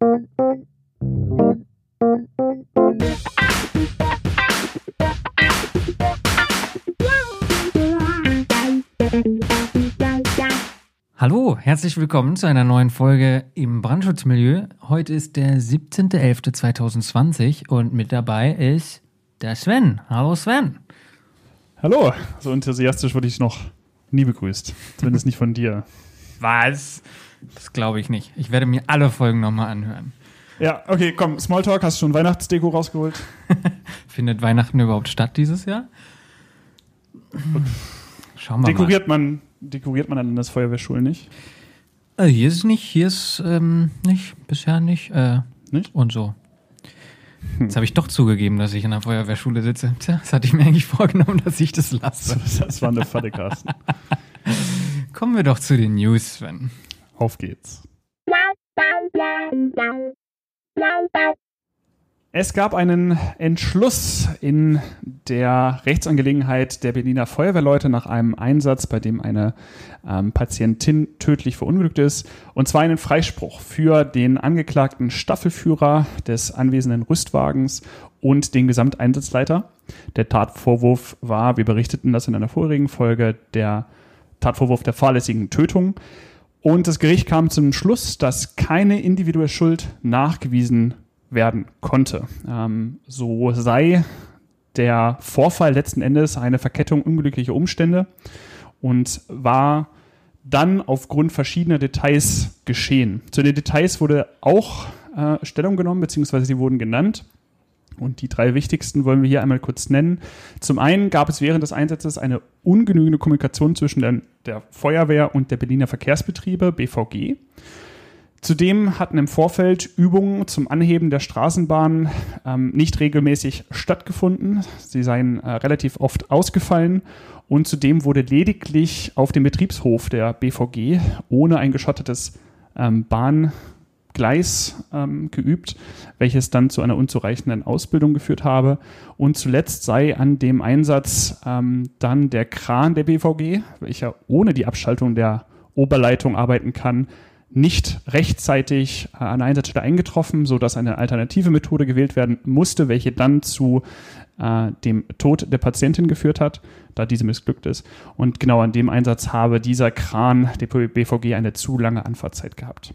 Hallo, herzlich willkommen zu einer neuen Folge im Brandschutzmilieu. Heute ist der 17.11.2020 und mit dabei ist der Sven. Hallo Sven. Hallo, so enthusiastisch wurde ich noch nie begrüßt. Zumindest nicht von dir. Was? Das glaube ich nicht. Ich werde mir alle Folgen nochmal anhören. Ja, okay, komm, Smalltalk, hast du schon Weihnachtsdeko rausgeholt? Findet Weihnachten überhaupt statt dieses Jahr? Schauen wir dekoriert mal. Man, dekoriert man dann in das Feuerwehrschul nicht? Äh, hier ist es nicht, hier ist ähm, nicht, bisher nicht. Äh, nicht? Und so. Hm. Jetzt habe ich doch zugegeben, dass ich in der Feuerwehrschule sitze. Tja, das hatte ich mir eigentlich vorgenommen, dass ich das lasse. Das war eine Falle, Carsten. Kommen wir doch zu den News, Sven. Auf geht's. Es gab einen Entschluss in der Rechtsangelegenheit der Berliner Feuerwehrleute nach einem Einsatz, bei dem eine ähm, Patientin tödlich verunglückt ist, und zwar einen Freispruch für den angeklagten Staffelführer des anwesenden Rüstwagens und den Gesamteinsatzleiter. Der Tatvorwurf war, wir berichteten das in einer vorigen Folge, der Tatvorwurf der fahrlässigen Tötung. Und das Gericht kam zum Schluss, dass keine individuelle Schuld nachgewiesen werden konnte. Ähm, so sei der Vorfall letzten Endes eine Verkettung unglücklicher Umstände und war dann aufgrund verschiedener Details geschehen. Zu den Details wurde auch äh, Stellung genommen, beziehungsweise sie wurden genannt. Und die drei wichtigsten wollen wir hier einmal kurz nennen. Zum einen gab es während des Einsatzes eine ungenügende Kommunikation zwischen der, der Feuerwehr und der Berliner Verkehrsbetriebe, BVG. Zudem hatten im Vorfeld Übungen zum Anheben der Straßenbahn ähm, nicht regelmäßig stattgefunden. Sie seien äh, relativ oft ausgefallen und zudem wurde lediglich auf dem Betriebshof der BVG ohne ein geschottetes ähm, Bahngleis ähm, geübt, welches dann zu einer unzureichenden Ausbildung geführt habe. Und zuletzt sei an dem Einsatz ähm, dann der Kran der BVG, welcher ohne die Abschaltung der Oberleitung arbeiten kann, nicht rechtzeitig äh, an der Einsatzstelle eingetroffen, sodass eine alternative Methode gewählt werden musste, welche dann zu äh, dem Tod der Patientin geführt hat, da diese missglückt ist. Und genau an dem Einsatz habe dieser Kran, der BVG, eine zu lange Anfahrtzeit gehabt.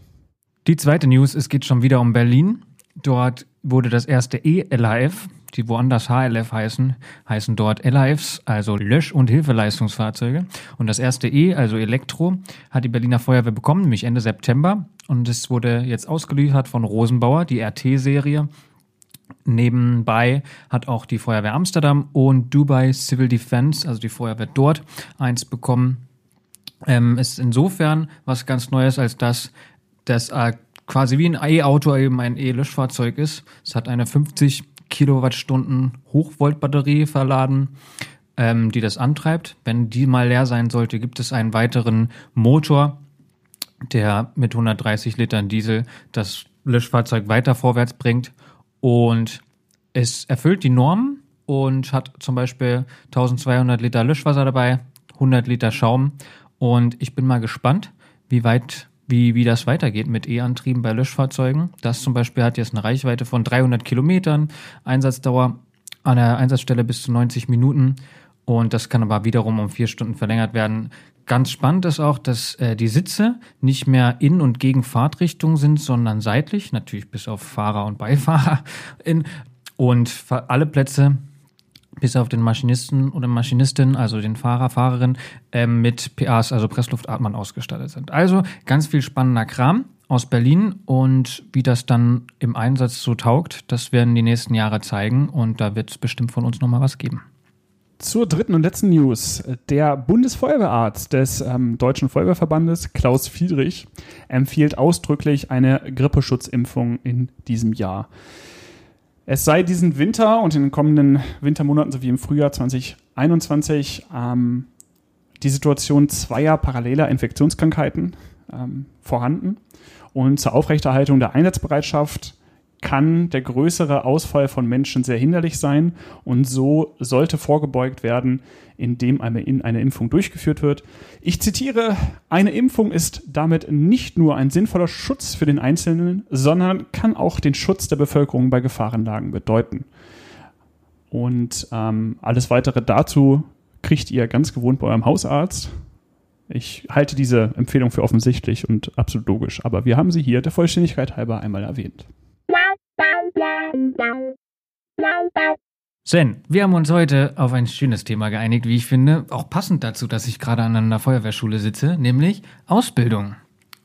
Die zweite News, es geht schon wieder um Berlin. Dort wurde das erste E-LAF, die woanders HLF heißen, heißen dort LAFs, also Lösch- und Hilfeleistungsfahrzeuge. Und das erste E, also Elektro, hat die Berliner Feuerwehr bekommen, nämlich Ende September. Und es wurde jetzt ausgeliefert von Rosenbauer, die RT-Serie. Nebenbei hat auch die Feuerwehr Amsterdam und Dubai Civil Defense, also die Feuerwehr dort, eins bekommen. Ähm, ist insofern was ganz Neues, als dass das äh, quasi wie ein E-Auto eben ein E-Löschfahrzeug ist. Es hat eine 50 Kilowattstunden Hochvoltbatterie verladen, ähm, die das antreibt. Wenn die mal leer sein sollte, gibt es einen weiteren Motor, der mit 130 Litern Diesel das Löschfahrzeug weiter vorwärts bringt. Und es erfüllt die Normen und hat zum Beispiel 1200 Liter Löschwasser dabei, 100 Liter Schaum. Und ich bin mal gespannt, wie weit wie, wie das weitergeht mit E-Antrieben bei Löschfahrzeugen. Das zum Beispiel hat jetzt eine Reichweite von 300 Kilometern, Einsatzdauer an der Einsatzstelle bis zu 90 Minuten und das kann aber wiederum um vier Stunden verlängert werden. Ganz spannend ist auch, dass äh, die Sitze nicht mehr in und gegen Fahrtrichtung sind, sondern seitlich, natürlich bis auf Fahrer und Beifahrer. In, und alle Plätze bis auf den Maschinisten oder Maschinistin, also den Fahrer, Fahrerin, ähm, mit PAs, also Pressluftatmern ausgestattet sind. Also ganz viel spannender Kram aus Berlin und wie das dann im Einsatz so taugt, das werden die nächsten Jahre zeigen und da wird es bestimmt von uns nochmal was geben. Zur dritten und letzten News. Der Bundesfeuerwehrarzt des ähm, Deutschen Feuerwehrverbandes, Klaus Friedrich, empfiehlt ausdrücklich eine Grippeschutzimpfung in diesem Jahr. Es sei diesen Winter und in den kommenden Wintermonaten sowie im Frühjahr 2021 ähm, die Situation zweier paralleler Infektionskrankheiten ähm, vorhanden. Und zur Aufrechterhaltung der Einsatzbereitschaft kann der größere Ausfall von Menschen sehr hinderlich sein und so sollte vorgebeugt werden, indem eine, eine Impfung durchgeführt wird. Ich zitiere, eine Impfung ist damit nicht nur ein sinnvoller Schutz für den Einzelnen, sondern kann auch den Schutz der Bevölkerung bei Gefahrenlagen bedeuten. Und ähm, alles weitere dazu kriegt ihr ganz gewohnt bei eurem Hausarzt. Ich halte diese Empfehlung für offensichtlich und absolut logisch, aber wir haben sie hier der Vollständigkeit halber einmal erwähnt. Sven, wir haben uns heute auf ein schönes Thema geeinigt, wie ich finde, auch passend dazu, dass ich gerade an einer Feuerwehrschule sitze, nämlich Ausbildung.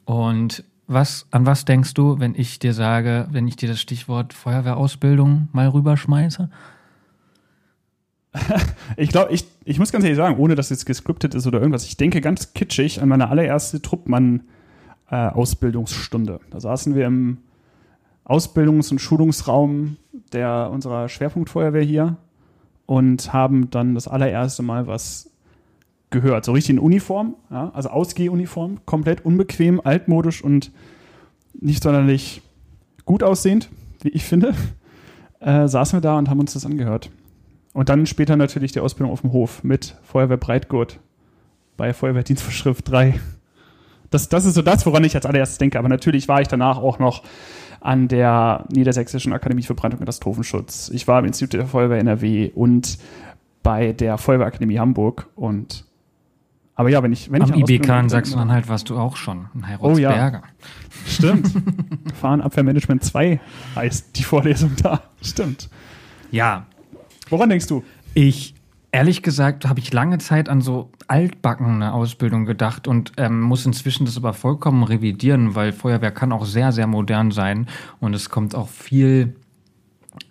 Und was, an was denkst du, wenn ich dir sage, wenn ich dir das Stichwort Feuerwehrausbildung mal rüberschmeiße? ich glaube, ich, ich muss ganz ehrlich sagen, ohne dass es gescriptet ist oder irgendwas, ich denke ganz kitschig an meine allererste Truppmann-Ausbildungsstunde. Äh, da saßen wir im Ausbildungs- und Schulungsraum der unserer Schwerpunktfeuerwehr hier und haben dann das allererste Mal was gehört. So richtig in Uniform, ja, also Ausgehuniform, komplett unbequem, altmodisch und nicht sonderlich gut aussehend, wie ich finde. Äh, saßen wir da und haben uns das angehört. Und dann später natürlich die Ausbildung auf dem Hof mit Feuerwehr Breitgurt bei Feuerwehrdienstvorschrift 3. Das, das ist so das, woran ich als allererstes denke. Aber natürlich war ich danach auch noch an der Niedersächsischen Akademie für Brand- und Katastrophenschutz. Ich war im Institut der Feuerwehr NRW und bei der Feuerwehrakademie Hamburg und aber ja, wenn ich wenn Am ich IBK in Sachsen-Anhalt warst du auch schon, in Oh ja. Stimmt. Gefahrenabwehrmanagement 2 heißt die Vorlesung da. Stimmt. Ja. Woran denkst du? Ich Ehrlich gesagt habe ich lange Zeit an so altbackene Ausbildung gedacht und ähm, muss inzwischen das aber vollkommen revidieren, weil Feuerwehr kann auch sehr, sehr modern sein und es kommt auch viel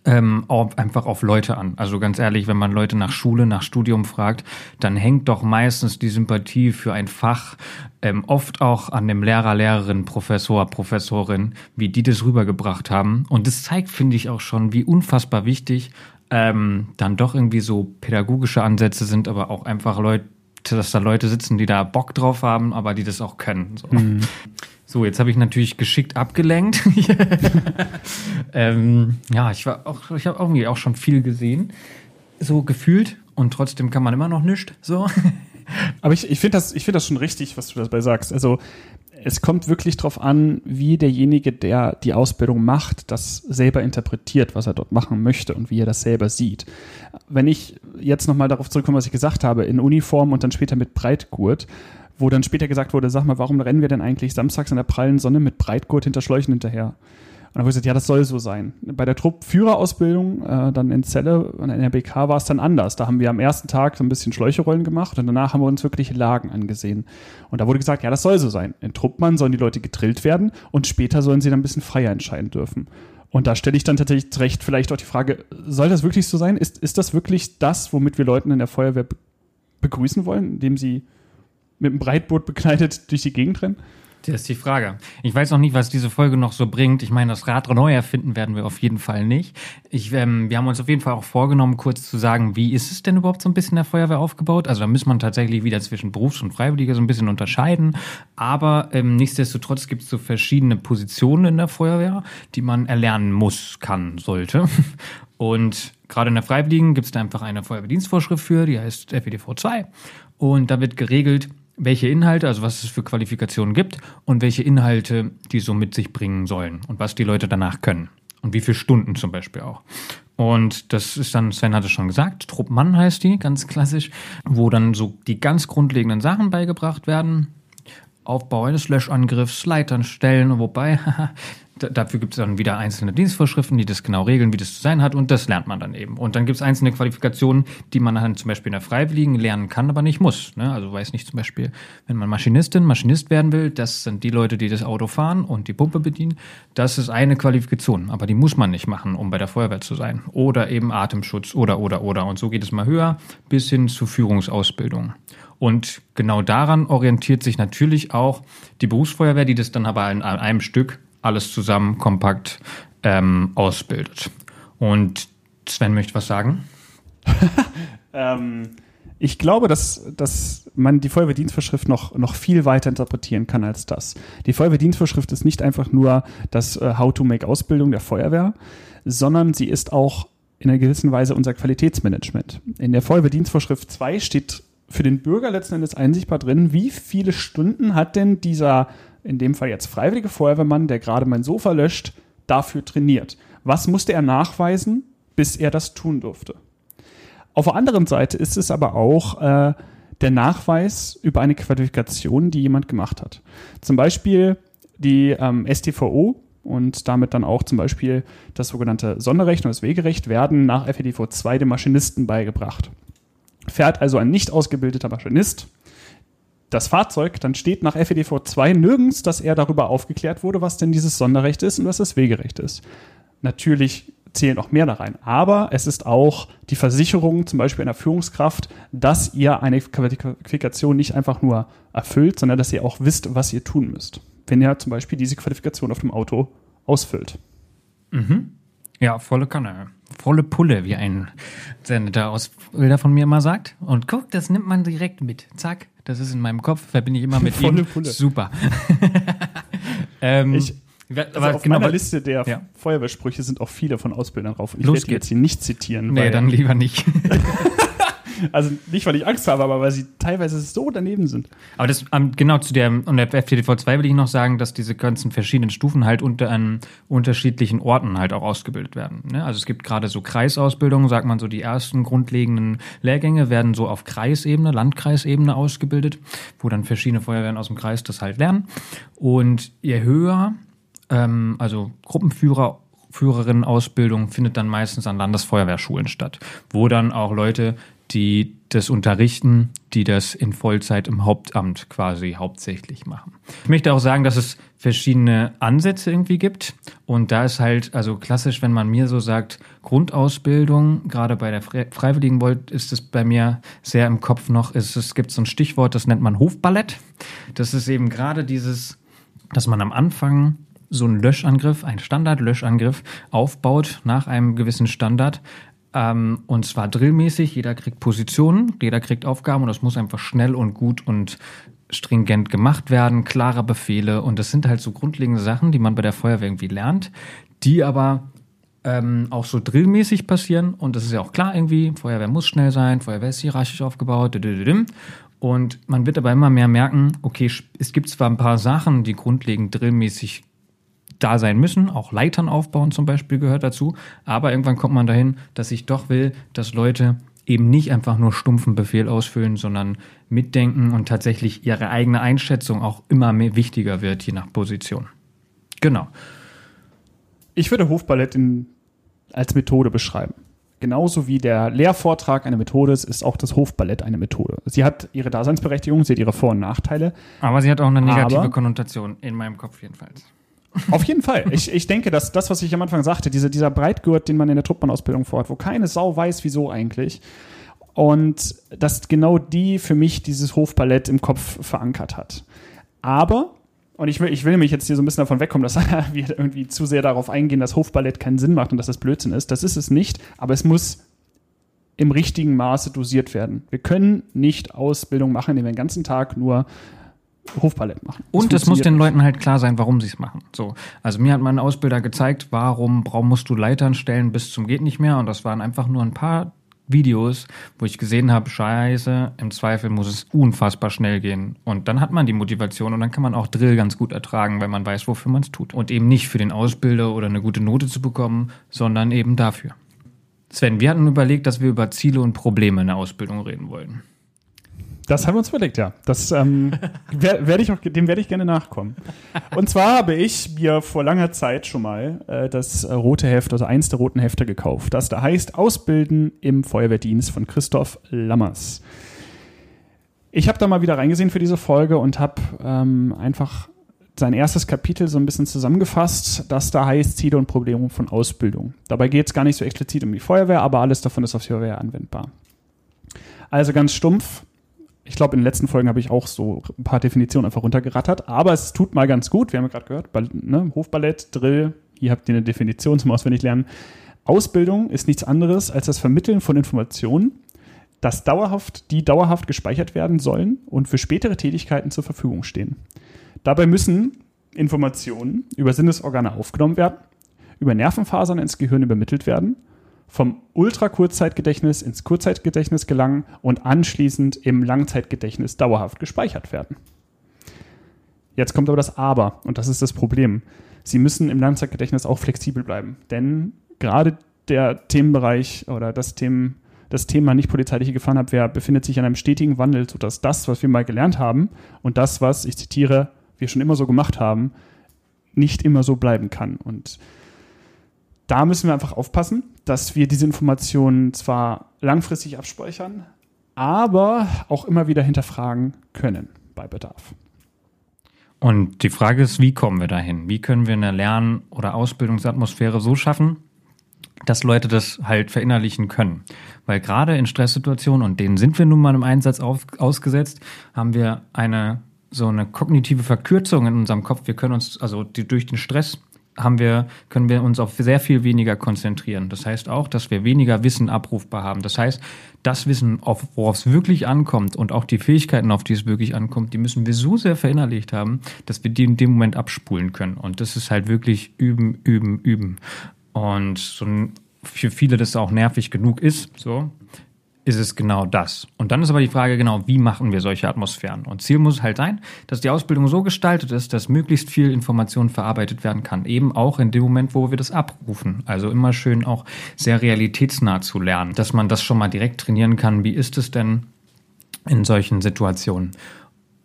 ähm, einfach auf Leute an. Also ganz ehrlich, wenn man Leute nach Schule, nach Studium fragt, dann hängt doch meistens die Sympathie für ein Fach ähm, oft auch an dem Lehrer, Lehrerin, Professor, Professorin, wie die das rübergebracht haben. Und das zeigt, finde ich, auch schon, wie unfassbar wichtig ähm, dann doch irgendwie so pädagogische Ansätze sind, aber auch einfach Leute, dass da Leute sitzen, die da Bock drauf haben, aber die das auch können. So, mhm. so jetzt habe ich natürlich geschickt abgelenkt. ähm, ja, ich war auch, ich habe irgendwie auch schon viel gesehen, so gefühlt und trotzdem kann man immer noch nichts. So. Aber ich, ich finde das, ich finde das schon richtig, was du dabei sagst. Also es kommt wirklich darauf an, wie derjenige, der die Ausbildung macht, das selber interpretiert, was er dort machen möchte und wie er das selber sieht. Wenn ich jetzt nochmal darauf zurückkomme, was ich gesagt habe, in Uniform und dann später mit Breitgurt, wo dann später gesagt wurde, sag mal, warum rennen wir denn eigentlich samstags in der prallen Sonne mit Breitgurt hinter Schläuchen hinterher? Und dann habe ich gesagt, ja, das soll so sein. Bei der Truppführerausbildung, äh, dann in Celle in der BK war es dann anders. Da haben wir am ersten Tag so ein bisschen Schläucherollen gemacht und danach haben wir uns wirklich Lagen angesehen. Und da wurde gesagt, ja, das soll so sein. In Truppmann sollen die Leute gedrillt werden und später sollen sie dann ein bisschen freier entscheiden dürfen. Und da stelle ich dann tatsächlich recht vielleicht auch die Frage, soll das wirklich so sein? Ist, ist das wirklich das, womit wir Leuten in der Feuerwehr begrüßen wollen, indem sie mit einem Breitboot bekleidet durch die Gegend rennen? Das ist die Frage. Ich weiß noch nicht, was diese Folge noch so bringt. Ich meine, das Rad neu erfinden werden wir auf jeden Fall nicht. Ich, ähm, wir haben uns auf jeden Fall auch vorgenommen, kurz zu sagen, wie ist es denn überhaupt so ein bisschen der Feuerwehr aufgebaut? Also da muss man tatsächlich wieder zwischen Berufs- und Freiwilliger so ein bisschen unterscheiden. Aber ähm, nichtsdestotrotz gibt es so verschiedene Positionen in der Feuerwehr, die man erlernen muss, kann, sollte. Und gerade in der Freiwilligen gibt es da einfach eine Feuerwehrdienstvorschrift für, die heißt FEDV 2. Und da wird geregelt, welche Inhalte, also was es für Qualifikationen gibt und welche Inhalte die so mit sich bringen sollen und was die Leute danach können und wie viele Stunden zum Beispiel auch. Und das ist dann, Sven hat es schon gesagt, Truppmann heißt die, ganz klassisch, wo dann so die ganz grundlegenden Sachen beigebracht werden. Aufbau eines Löschangriffs, Leitern stellen, wobei, dafür gibt es dann wieder einzelne Dienstvorschriften, die das genau regeln, wie das zu sein hat und das lernt man dann eben. Und dann gibt es einzelne Qualifikationen, die man dann zum Beispiel in der Freiwilligen lernen kann, aber nicht muss. Ne? Also weiß nicht zum Beispiel, wenn man Maschinistin, Maschinist werden will, das sind die Leute, die das Auto fahren und die Pumpe bedienen. Das ist eine Qualifikation, aber die muss man nicht machen, um bei der Feuerwehr zu sein. Oder eben Atemschutz oder, oder, oder. Und so geht es mal höher bis hin zu Führungsausbildung. Und genau daran orientiert sich natürlich auch die Berufsfeuerwehr, die das dann aber in einem Stück alles zusammen kompakt ähm, ausbildet. Und Sven möchte was sagen? ähm, Ich glaube, dass, dass man die Feuerwehrdienstvorschrift noch, noch viel weiter interpretieren kann als das. Die Feuerwehrdienstvorschrift ist nicht einfach nur das äh, How-to-Make-Ausbildung der Feuerwehr, sondern sie ist auch in einer gewissen Weise unser Qualitätsmanagement. In der Feuerwehrdienstvorschrift 2 steht für den Bürger letzten Endes einsichtbar drin, wie viele Stunden hat denn dieser, in dem Fall jetzt freiwillige Feuerwehrmann, der gerade mein Sofa löscht, dafür trainiert. Was musste er nachweisen, bis er das tun durfte? Auf der anderen Seite ist es aber auch äh, der Nachweis über eine Qualifikation, die jemand gemacht hat. Zum Beispiel die ähm, STVO und damit dann auch zum Beispiel das sogenannte Sonderrecht und das Wegerecht werden nach FEDV 2 dem Maschinisten beigebracht. Fährt also ein nicht ausgebildeter Maschinist das Fahrzeug, dann steht nach FEDV 2 nirgends, dass er darüber aufgeklärt wurde, was denn dieses Sonderrecht ist und was das Wegerecht ist. Natürlich zählen auch mehr da rein. Aber es ist auch die Versicherung, zum Beispiel einer Führungskraft, dass ihr eine Qualifikation nicht einfach nur erfüllt, sondern dass ihr auch wisst, was ihr tun müsst. Wenn ihr zum Beispiel diese Qualifikation auf dem Auto ausfüllt. Mhm. Ja, volle Kanne. Volle Pulle, wie ein Senator aus Bilder von mir immer sagt. Und guck, das nimmt man direkt mit. Zack, das ist in meinem Kopf, verbinde ich immer mit Volle ihm. Pulle. Super. ähm, Ich, aber also auf genau, meiner Liste der Ja. Feuerwehrsprüche sind auch viele von Ausbildern drauf. Und ich Los werde geht's. jetzt hier nicht zitieren. Nee, dann lieber nicht. also nicht, weil ich Angst habe, aber weil sie teilweise so daneben sind. Aber das, ähm, genau zu der, und der FTTV 2 will ich noch sagen, dass diese ganzen verschiedenen Stufen halt unter an unterschiedlichen Orten halt auch ausgebildet werden. Ne? Also es gibt gerade so Kreisausbildungen, sagt man so, die ersten grundlegenden Lehrgänge werden so auf Kreisebene, Landkreisebene ausgebildet, wo dann verschiedene Feuerwehren aus dem Kreis das halt lernen. Und je höher, ähm, also Gruppenführer, Führerinnen-Ausbildung findet dann meistens an Landesfeuerwehrschulen statt, wo dann auch Leute, die das unterrichten, die das in Vollzeit im Hauptamt quasi hauptsächlich machen. Ich möchte auch sagen, dass es verschiedene Ansätze irgendwie gibt. Und da ist halt, also klassisch, wenn man mir so sagt, Grundausbildung, gerade bei der Fre Freiwilligen Volt, ist es bei mir sehr im Kopf noch, ist, es gibt so ein Stichwort, das nennt man Hofballett. Das ist eben gerade dieses, dass man am Anfang so einen Löschangriff, einen Standard-Löschangriff aufbaut nach einem gewissen Standard. Ähm, und zwar drillmäßig, jeder kriegt Positionen, jeder kriegt Aufgaben und das muss einfach schnell und gut und stringent gemacht werden, klare Befehle. Und das sind halt so grundlegende Sachen, die man bei der Feuerwehr irgendwie lernt, die aber ähm, auch so drillmäßig passieren. Und das ist ja auch klar irgendwie, Feuerwehr muss schnell sein, Feuerwehr ist hierarchisch aufgebaut, und man wird aber immer mehr merken, okay, es gibt zwar ein paar Sachen, die grundlegend drillmäßig da sein müssen, auch Leitern aufbauen zum Beispiel gehört dazu, aber irgendwann kommt man dahin, dass ich doch will, dass Leute eben nicht einfach nur stumpfen Befehl ausfüllen, sondern mitdenken und tatsächlich ihre eigene Einschätzung auch immer mehr wichtiger wird, je nach Position. Genau. Ich würde Hofballett in, als Methode beschreiben. Genauso wie der Lehrvortrag eine Methode ist, ist auch das Hofballett eine Methode. Sie hat ihre Daseinsberechtigung, sie hat ihre Vor- und Nachteile. Aber sie hat auch eine negative Aber- Konnotation, in meinem Kopf jedenfalls. Auf jeden Fall. Ich, ich denke, dass das, was ich am Anfang sagte, diese, dieser Breitgurt, den man in der Truppmann-Ausbildung vorhat, wo keine Sau weiß, wieso eigentlich, und dass genau die für mich dieses Hofballett im Kopf verankert hat. Aber, und ich will, ich will nämlich jetzt hier so ein bisschen davon wegkommen, dass wir irgendwie zu sehr darauf eingehen, dass Hofballett keinen Sinn macht und dass das Blödsinn ist. Das ist es nicht, aber es muss im richtigen Maße dosiert werden. Wir können nicht Ausbildung machen, indem wir den ganzen Tag nur Hofballett machen. Das Und es muss den. Leuten halt klar sein, warum sie es machen. So. Also mir hat mein Ausbilder gezeigt, warum, warum musst du Leitern stellen bis zum geht nicht mehr. Und das waren einfach nur ein paar Videos, wo ich gesehen habe, scheiße, im Zweifel muss es unfassbar schnell gehen. Und dann hat man die Motivation und dann kann man auch Drill ganz gut ertragen, weil man weiß, wofür man es tut. Und eben nicht für den Ausbilder oder eine gute Note zu bekommen, sondern eben dafür. Sven, wir hatten überlegt, dass wir über Ziele und Probleme in der Ausbildung reden wollen. Das haben wir uns überlegt, ja. Das ähm, wer, werd ich auch, dem werde ich gerne nachkommen. Und zwar habe ich mir vor langer Zeit schon mal äh, das äh, rote Heft, also eins der roten Hefte gekauft, das da heißt Ausbilden im Feuerwehrdienst von Christoph Lammers. Ich habe da mal wieder reingesehen für diese Folge und habe ähm, einfach sein erstes Kapitel so ein bisschen zusammengefasst, das da heißt Ziele und Probleme von Ausbildung. Dabei geht es gar nicht so explizit um die Feuerwehr, aber alles davon ist auf die Feuerwehr anwendbar. Also ganz stumpf, ich glaube, in den letzten Folgen habe ich auch so ein paar Definitionen einfach runtergerattert, aber es tut mal ganz gut. Wir haben ja gerade gehört, Ball, ne? Hofballett, Drill, hier habt ihr eine Definition zum Auswendiglernen. Ausbildung ist nichts anderes als das Vermitteln von Informationen, dass dauerhaft, die dauerhaft gespeichert werden sollen und für spätere Tätigkeiten zur Verfügung stehen. Dabei müssen Informationen über Sinnesorgane aufgenommen werden, über Nervenfasern ins Gehirn übermittelt werden, vom Ultrakurzzeitgedächtnis ins Kurzzeitgedächtnis gelangen und anschließend im Langzeitgedächtnis dauerhaft gespeichert werden. Jetzt kommt aber das Aber und das ist das Problem. Sie müssen im Langzeitgedächtnis auch flexibel bleiben, denn gerade der Themenbereich oder das, Themen, das Thema nicht polizeiliche Gefahrenabwehr befindet sich in einem stetigen Wandel, sodass das, was wir mal gelernt haben und das, was, ich zitiere, wir schon immer so gemacht haben, nicht immer so bleiben kann. Und da müssen wir einfach aufpassen, dass wir diese Informationen zwar langfristig abspeichern, aber auch immer wieder hinterfragen können bei Bedarf. Und die Frage ist, wie kommen wir dahin? Wie können wir eine Lern- oder Ausbildungsatmosphäre so schaffen, dass Leute das halt verinnerlichen können? Weil gerade in Stresssituationen, und denen sind wir nun mal im Einsatz auf, ausgesetzt, haben wir eine so eine kognitive Verkürzung in unserem Kopf. Wir können uns, also die, durch den Stress haben wir, können wir uns auf sehr viel weniger konzentrieren. Das heißt auch, dass wir weniger Wissen abrufbar haben. Das heißt, das Wissen, worauf es wirklich ankommt und auch die Fähigkeiten, auf die es wirklich ankommt, die müssen wir so sehr verinnerlicht haben, dass wir die in dem Moment abspulen können. Und das ist halt wirklich üben, üben, üben. Und so ein, für viele das auch nervig genug ist, so, ist es genau das. Und dann ist aber die Frage genau, wie machen wir solche Atmosphären? Und Ziel muss halt sein, dass die Ausbildung so gestaltet ist, dass möglichst viel Information verarbeitet werden kann. Eben auch in dem Moment, wo wir das abrufen. Also immer schön auch sehr realitätsnah zu lernen, dass man das schon mal direkt trainieren kann. Wie ist es denn in solchen Situationen?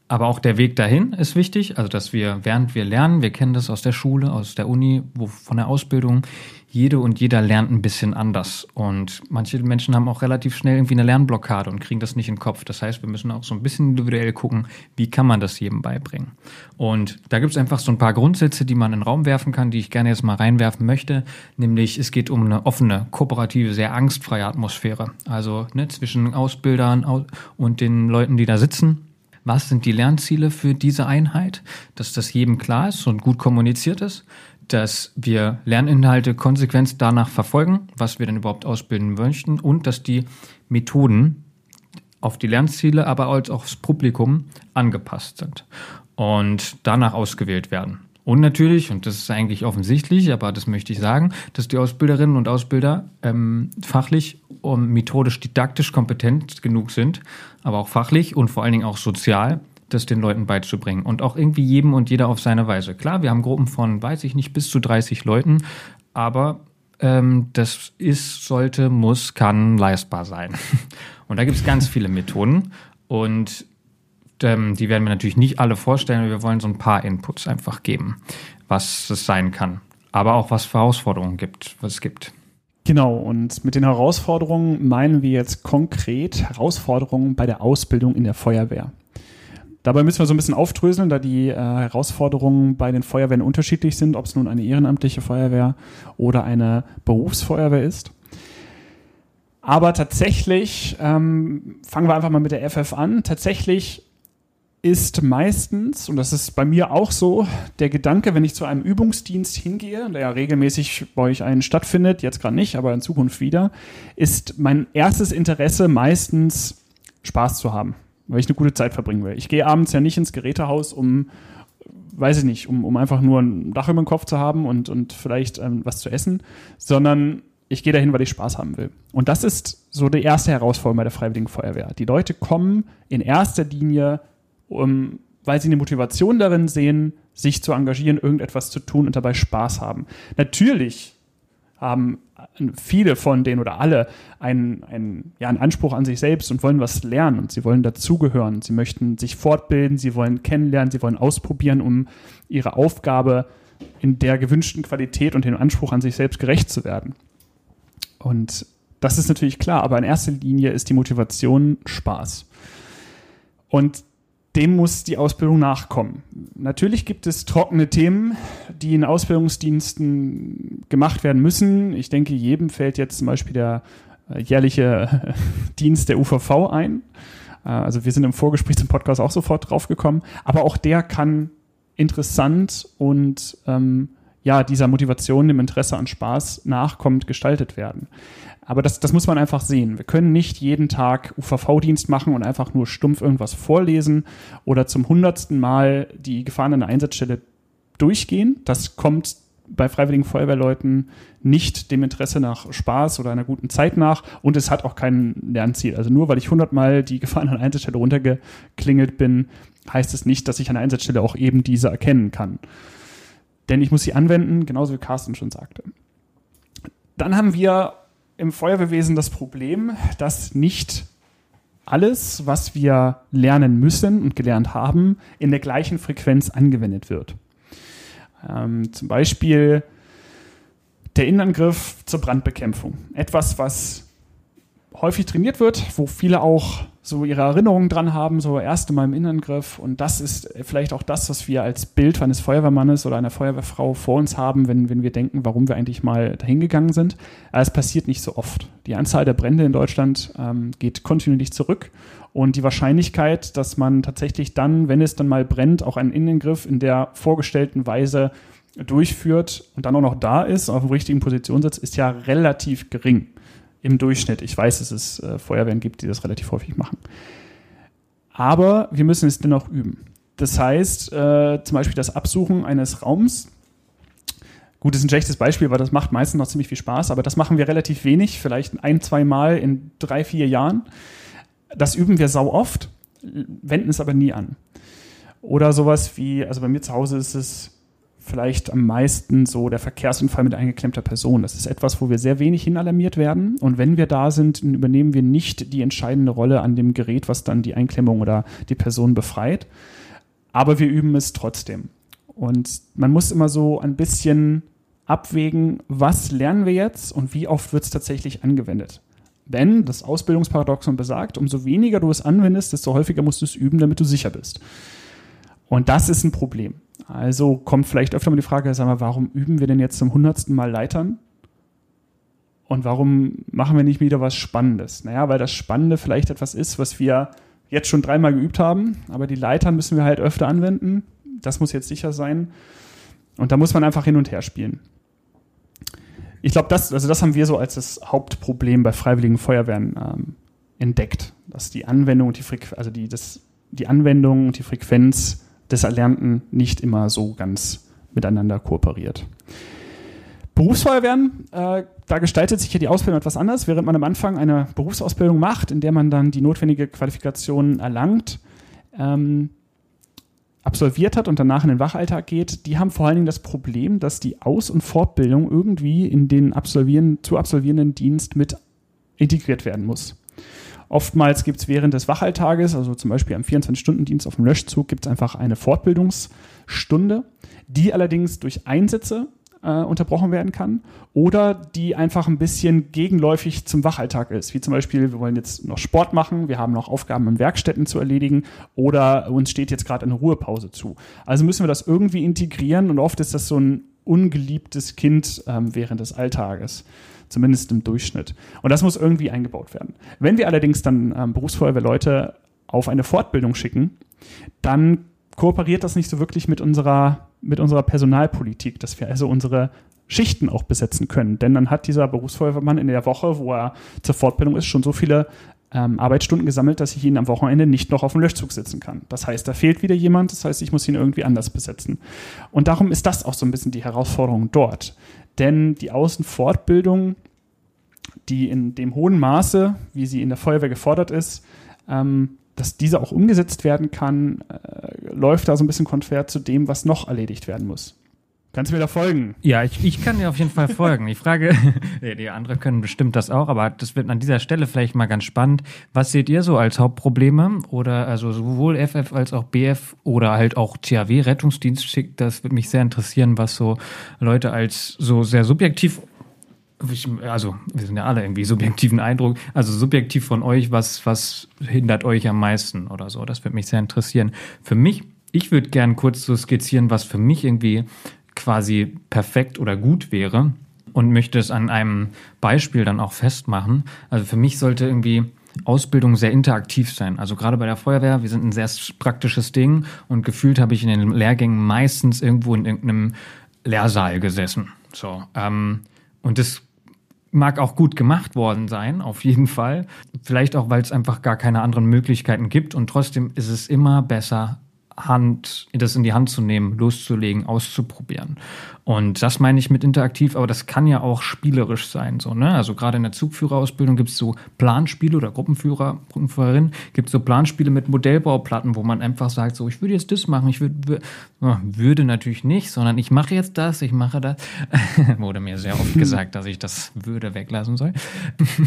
Aber auch der Weg dahin ist wichtig, also dass wir, während wir lernen, wir kennen das aus der Schule, aus der Uni, wo, von der Ausbildung, jede und jeder lernt ein bisschen anders. Und manche Menschen haben auch relativ schnell irgendwie eine Lernblockade und kriegen das nicht in den Kopf. Das heißt, wir müssen auch so ein bisschen individuell gucken, wie kann man das jedem beibringen. Und da gibt es einfach so ein paar Grundsätze, die man in den Raum werfen kann, die ich gerne jetzt mal reinwerfen möchte. Nämlich, es geht um eine offene, kooperative, sehr angstfreie Atmosphäre. Also ne, zwischen Ausbildern und den Leuten, die da sitzen was sind die Lernziele für diese Einheit, dass das jedem klar ist und gut kommuniziert ist, dass wir Lerninhalte konsequent danach verfolgen, was wir denn überhaupt ausbilden möchten und dass die Methoden auf die Lernziele, aber auch aufs Publikum angepasst sind und danach ausgewählt werden. Und natürlich, und das ist eigentlich offensichtlich, aber das möchte ich sagen, dass die Ausbilderinnen und Ausbilder ähm, fachlich und methodisch didaktisch kompetent genug sind, aber auch fachlich und vor allen Dingen auch sozial, das den Leuten beizubringen. Und auch irgendwie jedem und jeder auf seine Weise. Klar, wir haben Gruppen von, weiß ich nicht, bis zu 30 Leuten, aber ähm, das ist, sollte, muss, kann leistbar sein. Und da gibt es ganz viele Methoden. Und ähm, die werden wir natürlich nicht alle vorstellen. Wir wollen so ein paar Inputs einfach geben, was es sein kann. Aber auch was für Herausforderungen gibt, was es gibt. Genau, und mit den Herausforderungen meinen wir jetzt konkret Herausforderungen bei der Ausbildung in der Feuerwehr. Dabei müssen wir so ein bisschen aufdröseln, da die äh, Herausforderungen bei den Feuerwehren unterschiedlich sind, ob es nun eine ehrenamtliche Feuerwehr oder eine Berufsfeuerwehr ist. Aber tatsächlich, ähm, fangen wir einfach mal mit der FF an, tatsächlich ist meistens, und das ist bei mir auch so, der Gedanke, wenn ich zu einem Übungsdienst hingehe, der ja regelmäßig bei euch einen stattfindet, jetzt gerade nicht, aber in Zukunft wieder, ist mein erstes Interesse meistens Spaß zu haben, weil ich eine gute Zeit verbringen will. Ich gehe abends ja nicht ins Gerätehaus, um, weiß ich nicht, um, um einfach nur ein Dach über dem Kopf zu haben und, und vielleicht ähm, was zu essen, sondern ich gehe dahin, weil ich Spaß haben will. Und das ist so die erste Herausforderung bei der Freiwilligen Feuerwehr. Die Leute kommen in erster Linie um, weil sie eine Motivation darin sehen, sich zu engagieren, irgendetwas zu tun und dabei Spaß haben. Natürlich haben viele von denen oder alle einen, einen, ja, einen Anspruch an sich selbst und wollen was lernen und sie wollen dazugehören. Sie möchten sich fortbilden, sie wollen kennenlernen, sie wollen ausprobieren, um ihre Aufgabe in der gewünschten Qualität und dem Anspruch an sich selbst gerecht zu werden. Und das ist natürlich klar, aber in erster Linie ist die Motivation Spaß. Und dem muss die Ausbildung nachkommen. Natürlich gibt es trockene Themen, die in Ausbildungsdiensten gemacht werden müssen. Ich denke, jedem fällt jetzt zum Beispiel der äh, jährliche Dienst der UVV ein. Äh, also wir sind im Vorgespräch zum Podcast auch sofort drauf gekommen. Aber auch der kann interessant und ähm, ja, dieser Motivation, dem Interesse an Spaß nachkommt, gestaltet werden. Aber das, das muss man einfach sehen. Wir können nicht jeden Tag UVV-Dienst machen und einfach nur stumpf irgendwas vorlesen oder zum hundertsten Mal die Gefahren an der Einsatzstelle durchgehen. Das kommt bei freiwilligen Feuerwehrleuten nicht dem Interesse nach Spaß oder einer guten Zeit nach und es hat auch kein Lernziel. Also nur weil ich hundertmal die Gefahren an der Einsatzstelle runtergeklingelt bin, heißt es nicht, dass ich an der Einsatzstelle auch eben diese erkennen kann. Denn ich muss sie anwenden, genauso wie Carsten schon sagte. Dann haben wir im Feuerwehrwesen das Problem, dass nicht alles, was wir lernen müssen und gelernt haben, in der gleichen Frequenz angewendet wird. Ähm, zum Beispiel der Innenangriff zur Brandbekämpfung. Etwas, was häufig trainiert wird, wo viele auch so ihre Erinnerungen dran haben, so erste Mal im Innenangriff. Und das ist vielleicht auch das, was wir als Bild eines Feuerwehrmannes oder einer Feuerwehrfrau vor uns haben, wenn, wenn wir denken, warum wir eigentlich mal dahin gegangen sind. Aber es passiert nicht so oft. Die Anzahl der Brände in Deutschland ähm, geht kontinuierlich zurück. Und die Wahrscheinlichkeit, dass man tatsächlich dann, wenn es dann mal brennt, auch einen Innenangriff in der vorgestellten Weise durchführt und dann auch noch da ist, auf dem richtigen Position sitzt, ist ja relativ gering im Durchschnitt. Ich weiß, dass es äh, Feuerwehren gibt, die das relativ häufig machen. Aber wir müssen es dennoch üben. Das heißt, äh, zum Beispiel das Absuchen eines Raums. Gut, das ist ein schlechtes Beispiel, weil das macht meistens noch ziemlich viel Spaß, aber das machen wir relativ wenig, vielleicht ein, zwei Mal in drei, vier Jahren. Das üben wir sau oft, wenden es aber nie an. Oder sowas wie, also bei mir zu Hause ist es vielleicht am meisten so der Verkehrsunfall mit eingeklemmter Person. Das ist etwas, wo wir sehr wenig hinalarmiert werden. Und wenn wir da sind, übernehmen wir nicht die entscheidende Rolle an dem Gerät, was dann die Einklemmung oder die Person befreit. Aber wir üben es trotzdem. Und man muss immer so ein bisschen abwägen, was lernen wir jetzt und wie oft wird es tatsächlich angewendet. Denn das Ausbildungsparadoxon besagt, umso weniger du es anwendest, desto häufiger musst du es üben, damit du sicher bist. Und das ist ein Problem. Also kommt vielleicht öfter mal die Frage, sag mal, warum üben wir denn jetzt zum hundertsten Mal Leitern? Und warum machen wir nicht wieder was Spannendes? Naja, weil das Spannende vielleicht etwas ist, was wir jetzt schon dreimal geübt haben, aber die Leitern müssen wir halt öfter anwenden. Das muss jetzt sicher sein. Und da muss man einfach hin und her spielen. Ich glaube, das, also das haben wir so als das Hauptproblem bei Freiwilligen Feuerwehren ähm, entdeckt, dass die Anwendung und die Frequenz, also die, das, die Anwendung und die Frequenz des Erlernten nicht immer so ganz miteinander kooperiert. Berufsfeuerwehren, äh, da gestaltet sich ja die Ausbildung etwas anders. Während man am Anfang eine Berufsausbildung macht, in der man dann die notwendige Qualifikation erlangt, ähm, absolviert hat und danach in den Wachalltag geht, die haben vor allen Dingen das Problem, dass die Aus- und Fortbildung irgendwie in den absolvieren, zu absolvierenden Dienst mit integriert werden muss. Oftmals gibt es während des Wachalltages, also zum Beispiel am 24-Stunden-Dienst auf dem Löschzug, gibt es einfach eine Fortbildungsstunde, die allerdings durch Einsätze äh, unterbrochen werden kann oder die einfach ein bisschen gegenläufig zum Wachalltag ist. Wie zum Beispiel, wir wollen jetzt noch Sport machen, wir haben noch Aufgaben in Werkstätten zu erledigen oder uns steht jetzt gerade eine Ruhepause zu. Also müssen wir das irgendwie integrieren und oft ist das so ein ungeliebtes Kind ähm, während des Alltages zumindest im Durchschnitt. Und das muss irgendwie eingebaut werden. Wenn wir allerdings dann ähm, Berufsfeuerwehrleute auf eine Fortbildung schicken, dann kooperiert das nicht so wirklich mit unserer, mit unserer Personalpolitik, dass wir also unsere Schichten auch besetzen können. Denn dann hat dieser Berufsfeuerwehrmann in der Woche, wo er zur Fortbildung ist, schon so viele ähm, Arbeitsstunden gesammelt, dass ich ihn am Wochenende nicht noch auf dem Löschzug sitzen kann. Das heißt, da fehlt wieder jemand, das heißt, ich muss ihn irgendwie anders besetzen. Und darum ist das auch so ein bisschen die Herausforderung dort. Denn die Außenfortbildung, die in dem hohen Maße, wie sie in der Feuerwehr gefordert ist, ähm, dass diese auch umgesetzt werden kann, äh, läuft da so ein bisschen konträr zu dem, was noch erledigt werden muss. Kannst du mir da folgen? Ja, ich, ich kann dir auf jeden Fall folgen. Die Frage, die anderen können bestimmt das auch, aber das wird an dieser Stelle vielleicht mal ganz spannend. Was seht ihr so als Hauptprobleme? Oder also sowohl FF als auch BF oder halt auch THW Rettungsdienst schickt? Das würde mich sehr interessieren, was so Leute als so sehr subjektiv also wir sind ja alle irgendwie subjektiven Eindruck, also subjektiv von euch, was, was hindert euch am meisten oder so? Das würde mich sehr interessieren. Für mich, ich würde gern kurz so skizzieren, was für mich irgendwie quasi perfekt oder gut wäre und möchte es an einem Beispiel dann auch festmachen. Also für mich sollte irgendwie Ausbildung sehr interaktiv sein. Also gerade bei der Feuerwehr, wir sind ein sehr praktisches Ding und gefühlt habe ich in den Lehrgängen meistens irgendwo in irgendeinem Lehrsaal gesessen. So, ähm, und das mag auch gut gemacht worden sein, auf jeden Fall. Vielleicht auch, weil es einfach gar keine anderen Möglichkeiten gibt. Und trotzdem ist es immer besser, Hand, das in die Hand zu nehmen, loszulegen, auszuprobieren. Und das meine ich mit interaktiv, aber das kann ja auch spielerisch sein. So, ne? Also gerade in der Zugführerausbildung gibt es so Planspiele oder Gruppenführer, Gruppenführerin, gibt es so Planspiele mit Modellbauplatten, wo man einfach sagt, so, ich würde jetzt das machen, ich würde, würde natürlich nicht, sondern ich mache jetzt das, ich mache das. Wurde mir sehr oft gesagt, dass ich das würde weglassen soll.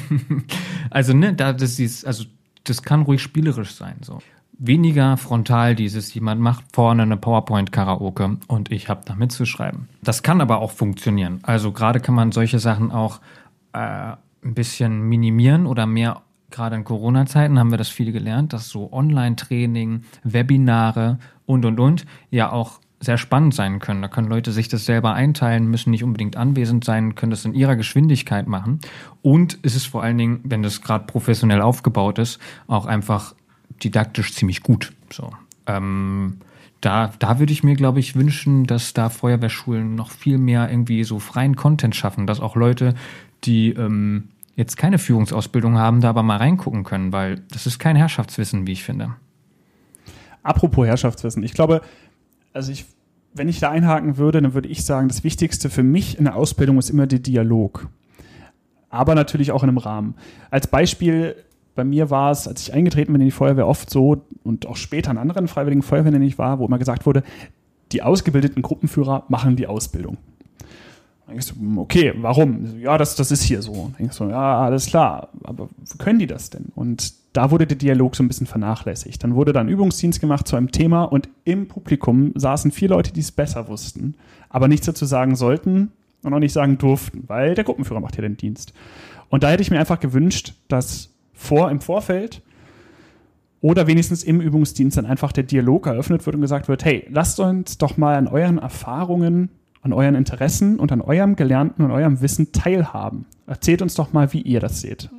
also, ne, da das ist, also das kann ruhig spielerisch sein. So weniger frontal dieses, jemand macht vorne eine PowerPoint-Karaoke und ich habe da mitzuschreiben. Das kann aber auch funktionieren. Also gerade kann man solche Sachen auch äh, ein bisschen minimieren oder mehr, gerade in Corona-Zeiten haben wir das viel gelernt, dass so Online-Training, Webinare und, und, und ja auch sehr spannend sein können. Da können Leute sich das selber einteilen, müssen nicht unbedingt anwesend sein, können das in ihrer Geschwindigkeit machen. Und es ist vor allen Dingen, wenn das gerade professionell aufgebaut ist, auch einfach didaktisch ziemlich gut. So. Ähm, da, da würde ich mir, glaube ich, wünschen, dass da Feuerwehrschulen noch viel mehr irgendwie so freien Content schaffen, dass auch Leute, die ähm, jetzt keine Führungsausbildung haben, da aber mal reingucken können, weil das ist kein Herrschaftswissen, wie ich finde. Apropos Herrschaftswissen, ich glaube, also ich, wenn ich da einhaken würde, dann würde ich sagen, das Wichtigste für mich in der Ausbildung ist immer der Dialog. Aber natürlich auch in einem Rahmen. Als Beispiel bei mir war es, als ich eingetreten bin in die Feuerwehr, oft so und auch später an anderen freiwilligen Feuerwehren, in denen ich war, wo immer gesagt wurde, die ausgebildeten Gruppenführer machen die Ausbildung. Dann denkst hm, okay, warum? Ja, das, das ist hier so. Dann denkst ja, alles klar, aber können die das denn? Und da wurde der Dialog so ein bisschen vernachlässigt. Dann wurde dann Übungsdienst gemacht zu einem Thema und im Publikum saßen vier Leute, die es besser wussten, aber nichts dazu sagen sollten und auch nicht sagen durften, weil der Gruppenführer macht ja den Dienst. Und da hätte ich mir einfach gewünscht, dass vor, im Vorfeld oder wenigstens im Übungsdienst dann einfach der Dialog eröffnet wird und gesagt wird, hey, lasst uns doch mal an euren Erfahrungen, an euren Interessen und an eurem Gelernten und eurem Wissen teilhaben. Erzählt uns doch mal, wie ihr das seht.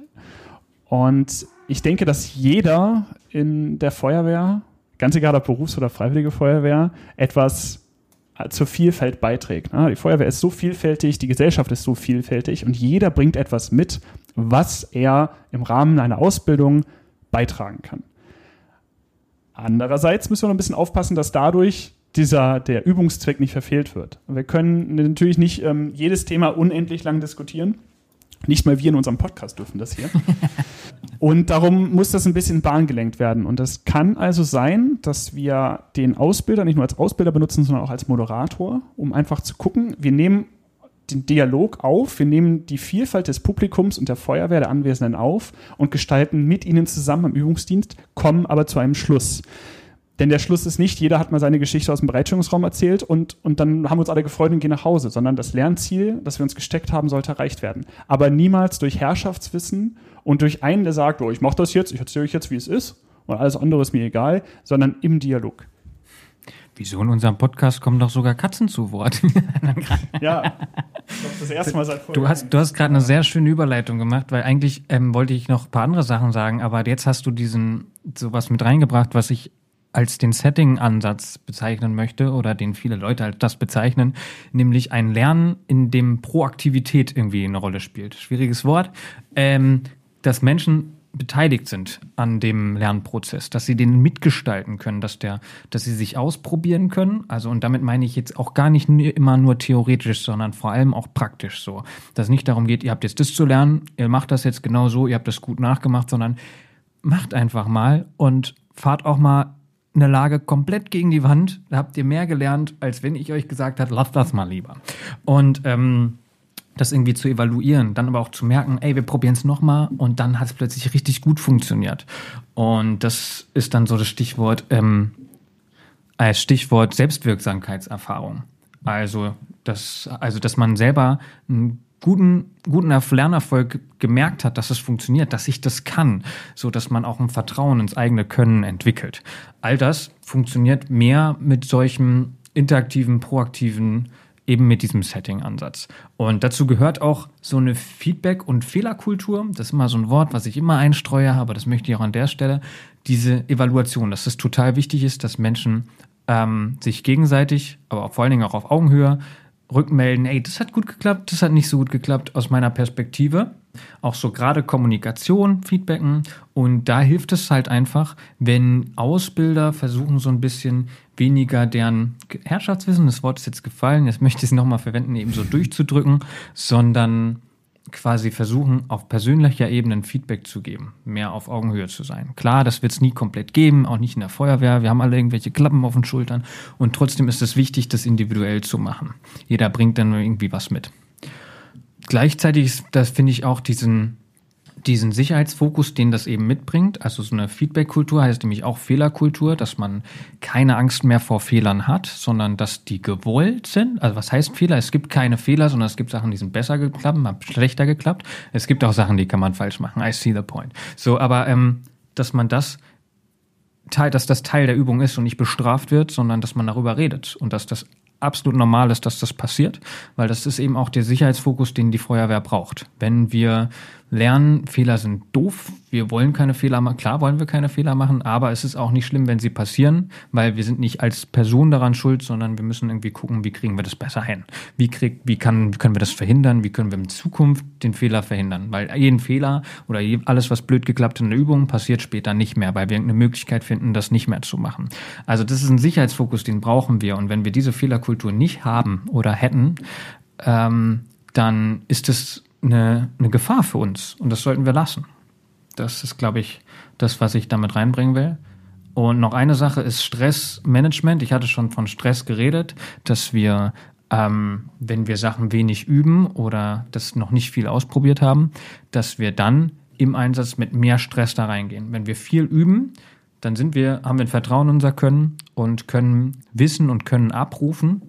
Und ich denke, dass jeder in der Feuerwehr, ganz egal ob Berufs- oder Freiwillige Feuerwehr, etwas zur Vielfalt beiträgt. Die Feuerwehr ist so vielfältig, die Gesellschaft ist so vielfältig und jeder bringt etwas mit, was er im Rahmen einer Ausbildung beitragen kann. Andererseits müssen wir noch ein bisschen aufpassen, dass dadurch dieser, der Übungszweck nicht verfehlt wird. Wir können natürlich nicht ähm, jedes Thema unendlich lang diskutieren. Nicht mal wir in unserem Podcast dürfen das hier. Und darum muss das ein bisschen bahngelenkt werden. Und das kann also sein, dass wir den Ausbilder nicht nur als Ausbilder benutzen, sondern auch als Moderator, um einfach zu gucken, wir nehmen den Dialog auf, wir nehmen die Vielfalt des Publikums und der Feuerwehr der Anwesenden auf und gestalten mit ihnen zusammen am Übungsdienst, kommen aber zu einem Schluss. Denn der Schluss ist nicht, jeder hat mal seine Geschichte aus dem Bereitstellungsraum erzählt und, und dann haben wir uns alle gefreut und gehen nach Hause, sondern das Lernziel, das wir uns gesteckt haben, sollte erreicht werden. Aber niemals durch Herrschaftswissen und durch einen, der sagt, oh, ich mache das jetzt, ich erzähle euch jetzt, wie es ist und alles andere ist mir egal, sondern im Dialog. Wieso in unserem Podcast kommen doch sogar Katzen zu Wort? ja, ich glaube, das erste Mal seit vorher. Du hast, du hast gerade eine sehr schöne Überleitung gemacht, weil eigentlich ähm, wollte ich noch ein paar andere Sachen sagen, aber jetzt hast du diesen sowas mit reingebracht, was ich als den Setting-Ansatz bezeichnen möchte oder den viele Leute als das bezeichnen, nämlich ein Lernen, in dem Proaktivität irgendwie eine Rolle spielt. Schwieriges Wort. Ähm, dass Menschen beteiligt sind an dem Lernprozess, dass sie den mitgestalten können, dass der, dass sie sich ausprobieren können. Also und damit meine ich jetzt auch gar nicht immer nur theoretisch, sondern vor allem auch praktisch so, dass es nicht darum geht, ihr habt jetzt das zu lernen, ihr macht das jetzt genau so, ihr habt das gut nachgemacht, sondern macht einfach mal und fahrt auch mal eine Lage komplett gegen die Wand. Da habt ihr mehr gelernt, als wenn ich euch gesagt hätte, lasst das mal lieber. Und ähm, das irgendwie zu evaluieren, dann aber auch zu merken, ey, wir probieren es nochmal und dann hat es plötzlich richtig gut funktioniert. Und das ist dann so das Stichwort, ähm, als Stichwort Selbstwirksamkeitserfahrung. Also, das, also, dass man selber einen guten, guten Lernerfolg gemerkt hat, dass es funktioniert, dass ich das kann, so dass man auch ein Vertrauen ins eigene Können entwickelt. All das funktioniert mehr mit solchen interaktiven, proaktiven eben mit diesem Setting-Ansatz. Und dazu gehört auch so eine Feedback- und Fehlerkultur. Das ist immer so ein Wort, was ich immer einstreue, aber das möchte ich auch an der Stelle. Diese Evaluation, dass es total wichtig ist, dass Menschen ähm, sich gegenseitig, aber vor allen Dingen auch auf Augenhöhe, rückmelden, ey, das hat gut geklappt, das hat nicht so gut geklappt aus meiner Perspektive. Auch so gerade Kommunikation, Feedbacken. Und da hilft es halt einfach, wenn Ausbilder versuchen, so ein bisschen weniger deren Herrschaftswissen, das Wort ist jetzt gefallen, jetzt möchte ich es nochmal verwenden, eben so durchzudrücken, sondern quasi versuchen, auf persönlicher Ebene ein Feedback zu geben, mehr auf Augenhöhe zu sein. Klar, das wird es nie komplett geben, auch nicht in der Feuerwehr. Wir haben alle irgendwelche Klappen auf den Schultern und trotzdem ist es wichtig, das individuell zu machen. Jeder bringt dann irgendwie was mit. Gleichzeitig, das finde ich auch diesen diesen Sicherheitsfokus, den das eben mitbringt, also so eine Feedback-Kultur heißt nämlich auch Fehlerkultur, dass man keine Angst mehr vor Fehlern hat, sondern dass die gewollt sind. Also was heißt Fehler? Es gibt keine Fehler, sondern es gibt Sachen, die sind besser geklappt, haben schlechter geklappt. Es gibt auch Sachen, die kann man falsch machen. I see the point. So, aber ähm, dass man das Teil, dass das Teil der Übung ist und nicht bestraft wird, sondern dass man darüber redet und dass das absolut normal ist, dass das passiert, weil das ist eben auch der Sicherheitsfokus, den die Feuerwehr braucht. Wenn wir lernen, Fehler sind doof, wir wollen keine Fehler machen, klar wollen wir keine Fehler machen, aber es ist auch nicht schlimm, wenn sie passieren, weil wir sind nicht als Person daran schuld, sondern wir müssen irgendwie gucken, wie kriegen wir das besser hin? Wie, krieg, wie, kann, wie können wir das verhindern? Wie können wir in Zukunft den Fehler verhindern? Weil jeden Fehler oder alles, was blöd geklappt in der Übung, passiert später nicht mehr, weil wir irgendeine Möglichkeit finden, das nicht mehr zu machen. Also das ist ein Sicherheitsfokus, den brauchen wir und wenn wir diese Fehlerkultur nicht haben oder hätten, ähm, dann ist es eine, eine Gefahr für uns und das sollten wir lassen. Das ist, glaube ich, das, was ich damit reinbringen will. Und noch eine Sache ist Stressmanagement. Ich hatte schon von Stress geredet, dass wir, ähm, wenn wir Sachen wenig üben oder das noch nicht viel ausprobiert haben, dass wir dann im Einsatz mit mehr Stress da reingehen. Wenn wir viel üben, dann sind wir, haben wir ein Vertrauen in unser Können und können Wissen und können abrufen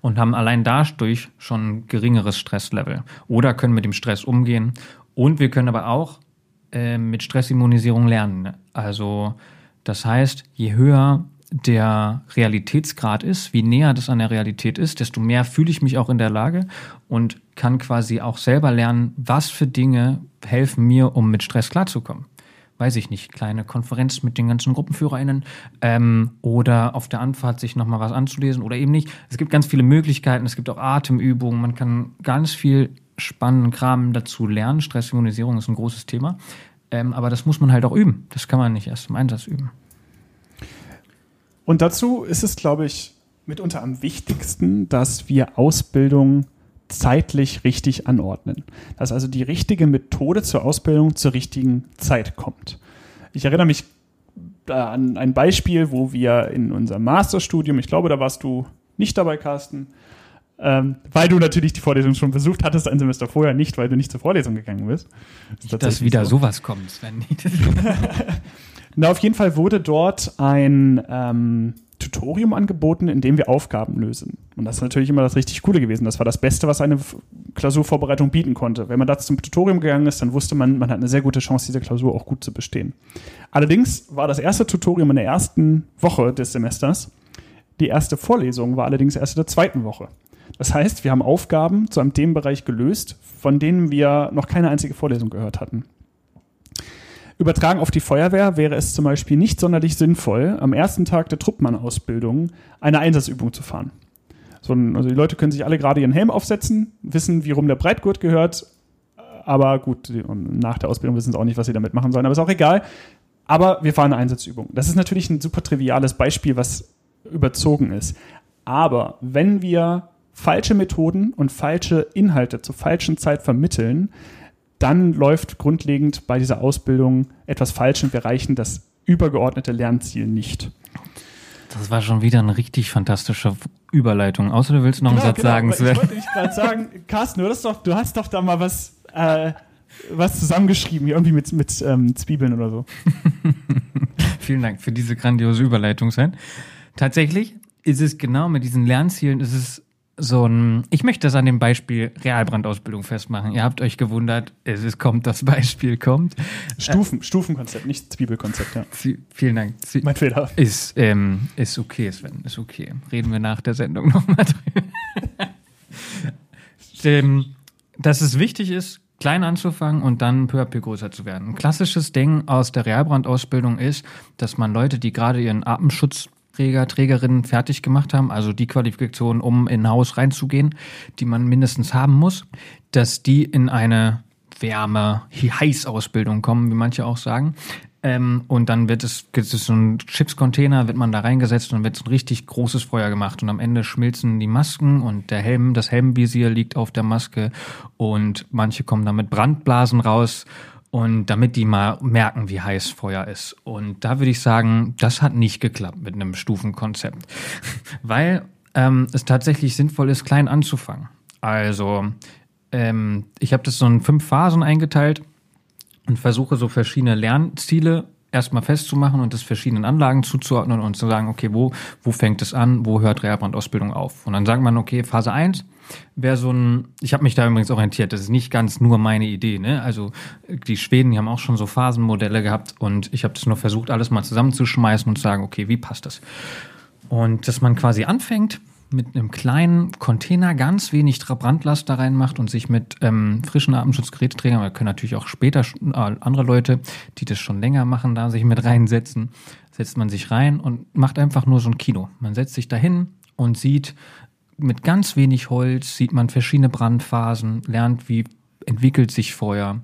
und haben allein dadurch schon ein geringeres Stresslevel oder können mit dem Stress umgehen. Und wir können aber auch äh, mit Stressimmunisierung lernen. Also das heißt, je höher der Realitätsgrad ist, wie näher das an der Realität ist, desto mehr fühle ich mich auch in der Lage und kann quasi auch selber lernen, was für Dinge helfen mir, um mit Stress klarzukommen weiß ich nicht, kleine Konferenz mit den ganzen GruppenführerInnen ähm, oder auf der Anfahrt sich nochmal was anzulesen oder eben nicht. Es gibt ganz viele Möglichkeiten, es gibt auch Atemübungen, man kann ganz viel spannenden Kram dazu lernen. Stressimmunisierung ist ein großes Thema. Ähm, aber das muss man halt auch üben. Das kann man nicht erst im Einsatz üben. Und dazu ist es, glaube ich, mitunter am wichtigsten, dass wir Ausbildung zeitlich richtig anordnen. Dass also die richtige Methode zur Ausbildung zur richtigen Zeit kommt. Ich erinnere mich an ein Beispiel, wo wir in unserem Masterstudium, ich glaube, da warst du nicht dabei, Carsten, ähm, weil du natürlich die Vorlesung schon besucht hattest, ein Semester vorher nicht, weil du nicht zur Vorlesung gegangen bist. Das nicht, dass wieder so. sowas kommt, Sven. Na, auf jeden Fall wurde dort ein ähm, Tutorium angeboten, in dem wir Aufgaben lösen. Und das ist natürlich immer das richtig Coole gewesen. Das war das Beste, was eine Klausurvorbereitung bieten konnte. Wenn man da zum Tutorium gegangen ist, dann wusste man, man hat eine sehr gute Chance, diese Klausur auch gut zu bestehen. Allerdings war das erste Tutorium in der ersten Woche des Semesters. Die erste Vorlesung war allerdings erst in der zweiten Woche. Das heißt, wir haben Aufgaben zu einem Themenbereich gelöst, von denen wir noch keine einzige Vorlesung gehört hatten. Übertragen auf die Feuerwehr wäre es zum Beispiel nicht sonderlich sinnvoll, am ersten Tag der Truppmann-Ausbildung eine Einsatzübung zu fahren. So, also die Leute können sich alle gerade ihren Helm aufsetzen, wissen, wie rum der Breitgurt gehört, aber gut, nach der Ausbildung wissen sie auch nicht, was sie damit machen sollen, aber ist auch egal. Aber wir fahren eine Einsatzübung. Das ist natürlich ein super triviales Beispiel, was überzogen ist. Aber wenn wir falsche Methoden und falsche Inhalte zur falschen Zeit vermitteln, dann läuft grundlegend bei dieser Ausbildung etwas falsch und wir erreichen das übergeordnete Lernziel nicht. Das war schon wieder eine richtig fantastische Überleitung. Außer du willst noch genau, einen Satz genau, sagen, Sven. Ich wollte nicht gerade sagen, Carsten, du hast, doch, du hast doch da mal was, äh, was zusammengeschrieben, hier irgendwie mit, mit ähm, Zwiebeln oder so. Vielen Dank für diese grandiose Überleitung, Sven. Tatsächlich ist es genau mit diesen Lernzielen, ist es so ein, ich möchte das an dem Beispiel Realbrandausbildung festmachen. Ihr habt euch gewundert, es ist, kommt, das Beispiel kommt. Stufen, äh, Stufenkonzept, nicht Zwiebelkonzept, ja. Vielen Dank. Zwie mein Fehler. Ist, ähm, ist okay, Sven, ist okay. Reden wir nach der Sendung nochmal drüber. ähm, dass es wichtig ist, klein anzufangen und dann peu à peu größer zu werden. Ein klassisches Ding aus der Realbrandausbildung ist, dass man Leute, die gerade ihren Atemschutz Träger, Trägerinnen fertig gemacht haben, also die Qualifikation, um in ein Haus reinzugehen, die man mindestens haben muss, dass die in eine Wärme, Heiß-Ausbildung kommen, wie manche auch sagen. Ähm, und dann wird es, gibt es so ein Chipscontainer, wird man da reingesetzt und wird so ein richtig großes Feuer gemacht. Und am Ende schmilzen die Masken und der Helm, das Helmvisier liegt auf der Maske und manche kommen da mit Brandblasen raus. Und damit die mal merken, wie heiß Feuer ist. Und da würde ich sagen, das hat nicht geklappt mit einem Stufenkonzept. Weil ähm, es tatsächlich sinnvoll ist, klein anzufangen. Also, ähm, ich habe das so in fünf Phasen eingeteilt und versuche so verschiedene Lernziele erstmal festzumachen und das verschiedenen Anlagen zuzuordnen und zu sagen, okay, wo, wo fängt es an, wo hört Reherbrandausbildung auf? Und dann sagt man, okay, Phase 1 wäre so ein, ich habe mich da übrigens orientiert, das ist nicht ganz nur meine Idee, ne? Also die Schweden, die haben auch schon so Phasenmodelle gehabt und ich habe das nur versucht, alles mal zusammenzuschmeißen und zu sagen, okay, wie passt das? Und dass man quasi anfängt, mit einem kleinen Container ganz wenig Brandlast da reinmacht und sich mit ähm, frischen Atemschutzgeräteträgern, wir können natürlich auch später äh, andere Leute, die das schon länger machen, da sich mit reinsetzen, setzt man sich rein und macht einfach nur so ein Kino. Man setzt sich dahin und sieht mit ganz wenig Holz, sieht man verschiedene Brandphasen, lernt, wie entwickelt sich Feuer.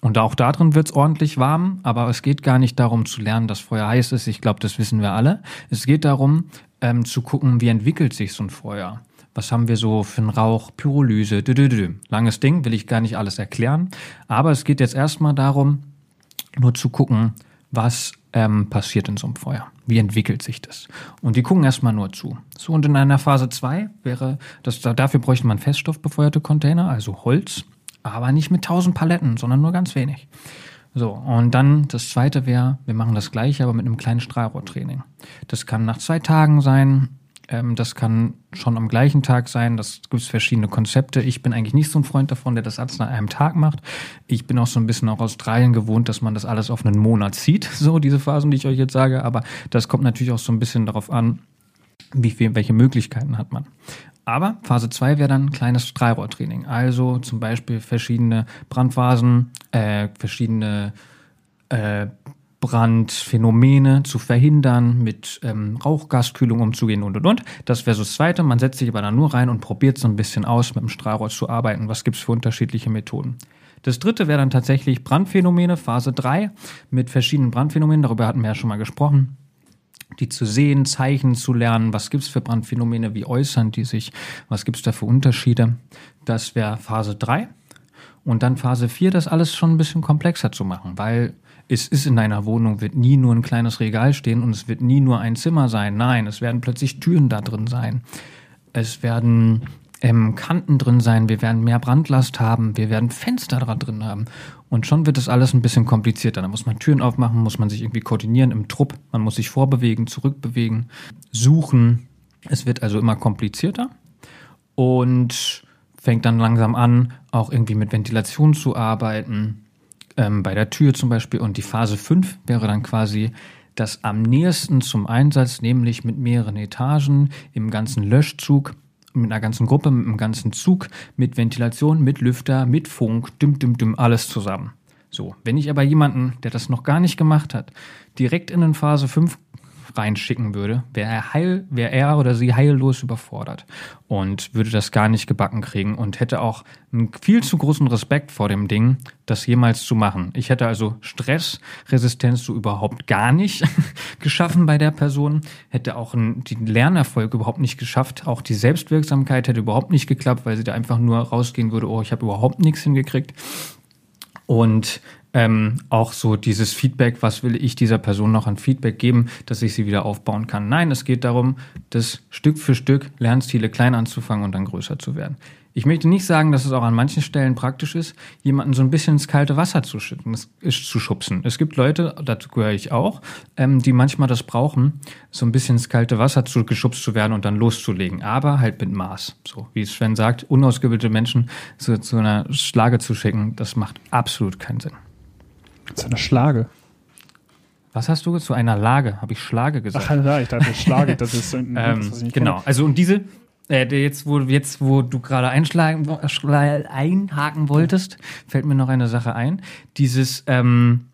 Und auch da drin wird's ordentlich warm, aber es geht gar nicht darum zu lernen, dass Feuer heiß ist. Ich glaube, das wissen wir alle. Es geht darum, ähm, zu gucken, wie entwickelt sich so ein Feuer. Was haben wir so für einen Rauch, Pyrolyse, dü -dü -dü. langes Ding, will ich gar nicht alles erklären. Aber es geht jetzt erstmal darum, nur zu gucken, was ähm, passiert in so einem Feuer. Wie entwickelt sich das? Und die gucken erstmal nur zu. So, und in einer Phase 2 wäre, das, dafür bräuchte man feststoffbefeuerte Container, also Holz, aber nicht mit 1000 Paletten, sondern nur ganz wenig. So, und dann das zweite wäre, wir machen das gleiche, aber mit einem kleinen Strahlrohrtraining. Das kann nach zwei Tagen sein, ähm, das kann schon am gleichen Tag sein, das gibt es verschiedene Konzepte. Ich bin eigentlich nicht so ein Freund davon, der das alles nach einem Tag macht. Ich bin auch so ein bisschen auch Australien gewohnt, dass man das alles auf einen Monat zieht, so diese Phasen, die ich euch jetzt sage. Aber das kommt natürlich auch so ein bisschen darauf an, wie viel, welche Möglichkeiten hat man. Aber Phase 2 wäre dann kleines Strahlrohrtraining. Also zum Beispiel verschiedene Brandphasen, äh, verschiedene äh, Brandphänomene zu verhindern, mit ähm, Rauchgaskühlung umzugehen und und und. Das wäre so das Zweite. Man setzt sich aber dann nur rein und probiert so ein bisschen aus, mit dem Strahlrohr zu arbeiten. Was gibt's für unterschiedliche Methoden? Das dritte wäre dann tatsächlich Brandphänomene, Phase 3, mit verschiedenen Brandphänomenen. Darüber hatten wir ja schon mal gesprochen die zu sehen, Zeichen zu lernen, was gibt's für Brandphänomene, wie äußern die sich, was gibt's da für Unterschiede. Das wäre Phase 3. Und dann Phase 4, das alles schon ein bisschen komplexer zu machen, weil es ist in deiner Wohnung, wird nie nur ein kleines Regal stehen und es wird nie nur ein Zimmer sein. Nein, es werden plötzlich Türen da drin sein. Es werden ähm, Kanten drin sein, wir werden mehr Brandlast haben, wir werden Fenster da drin haben. Und schon wird das alles ein bisschen komplizierter. Da muss man Türen aufmachen, muss man sich irgendwie koordinieren im Trupp, man muss sich vorbewegen, zurückbewegen, suchen. Es wird also immer komplizierter und fängt dann langsam an, auch irgendwie mit Ventilation zu arbeiten, ähm, bei der Tür zum Beispiel. Und die Phase 5 wäre dann quasi das am nächsten zum Einsatz, nämlich mit mehreren Etagen im ganzen Löschzug mit einer ganzen Gruppe, mit einem ganzen Zug, mit Ventilation, mit Lüfter, mit Funk, düm, düm, düm, alles zusammen. So, wenn ich aber jemanden, der das noch gar nicht gemacht hat, direkt in den Phase 5 reinschicken würde, wäre er heil, wäre er oder sie heillos überfordert und würde das gar nicht gebacken kriegen und hätte auch einen viel zu großen Respekt vor dem Ding, das jemals zu machen. Ich hätte also Stressresistenz so überhaupt gar nicht geschaffen bei der Person, hätte auch einen, den Lernerfolg überhaupt nicht geschafft, auch die Selbstwirksamkeit hätte überhaupt nicht geklappt, weil sie da einfach nur rausgehen würde, oh, ich habe überhaupt nichts hingekriegt. Und ähm, auch so dieses Feedback, was will ich dieser Person noch an Feedback geben, dass ich sie wieder aufbauen kann. Nein, es geht darum, das Stück für Stück Lernstile klein anzufangen und dann größer zu werden. Ich möchte nicht sagen, dass es auch an manchen Stellen praktisch ist, jemanden so ein bisschen ins kalte Wasser zu schütten, zu schubsen. Es gibt Leute, dazu gehöre ich auch, ähm, die manchmal das brauchen, so ein bisschen ins kalte Wasser zu geschubst zu werden und dann loszulegen. Aber halt mit Maß. So, wie Sven sagt, unausgebildete Menschen zu, zu einer Schlage zu schicken, das macht absolut keinen Sinn. Zu einer Schlage. Was hast du zu einer Lage? Habe ich Schlage gesagt? Ach ja, ich dachte Schlage, das ist so ein ähm, nicht Genau, also und diese, äh, jetzt, wo, jetzt, wo du gerade einschlagen, einhaken wolltest, fällt mir noch eine Sache ein. Dieses, ähm,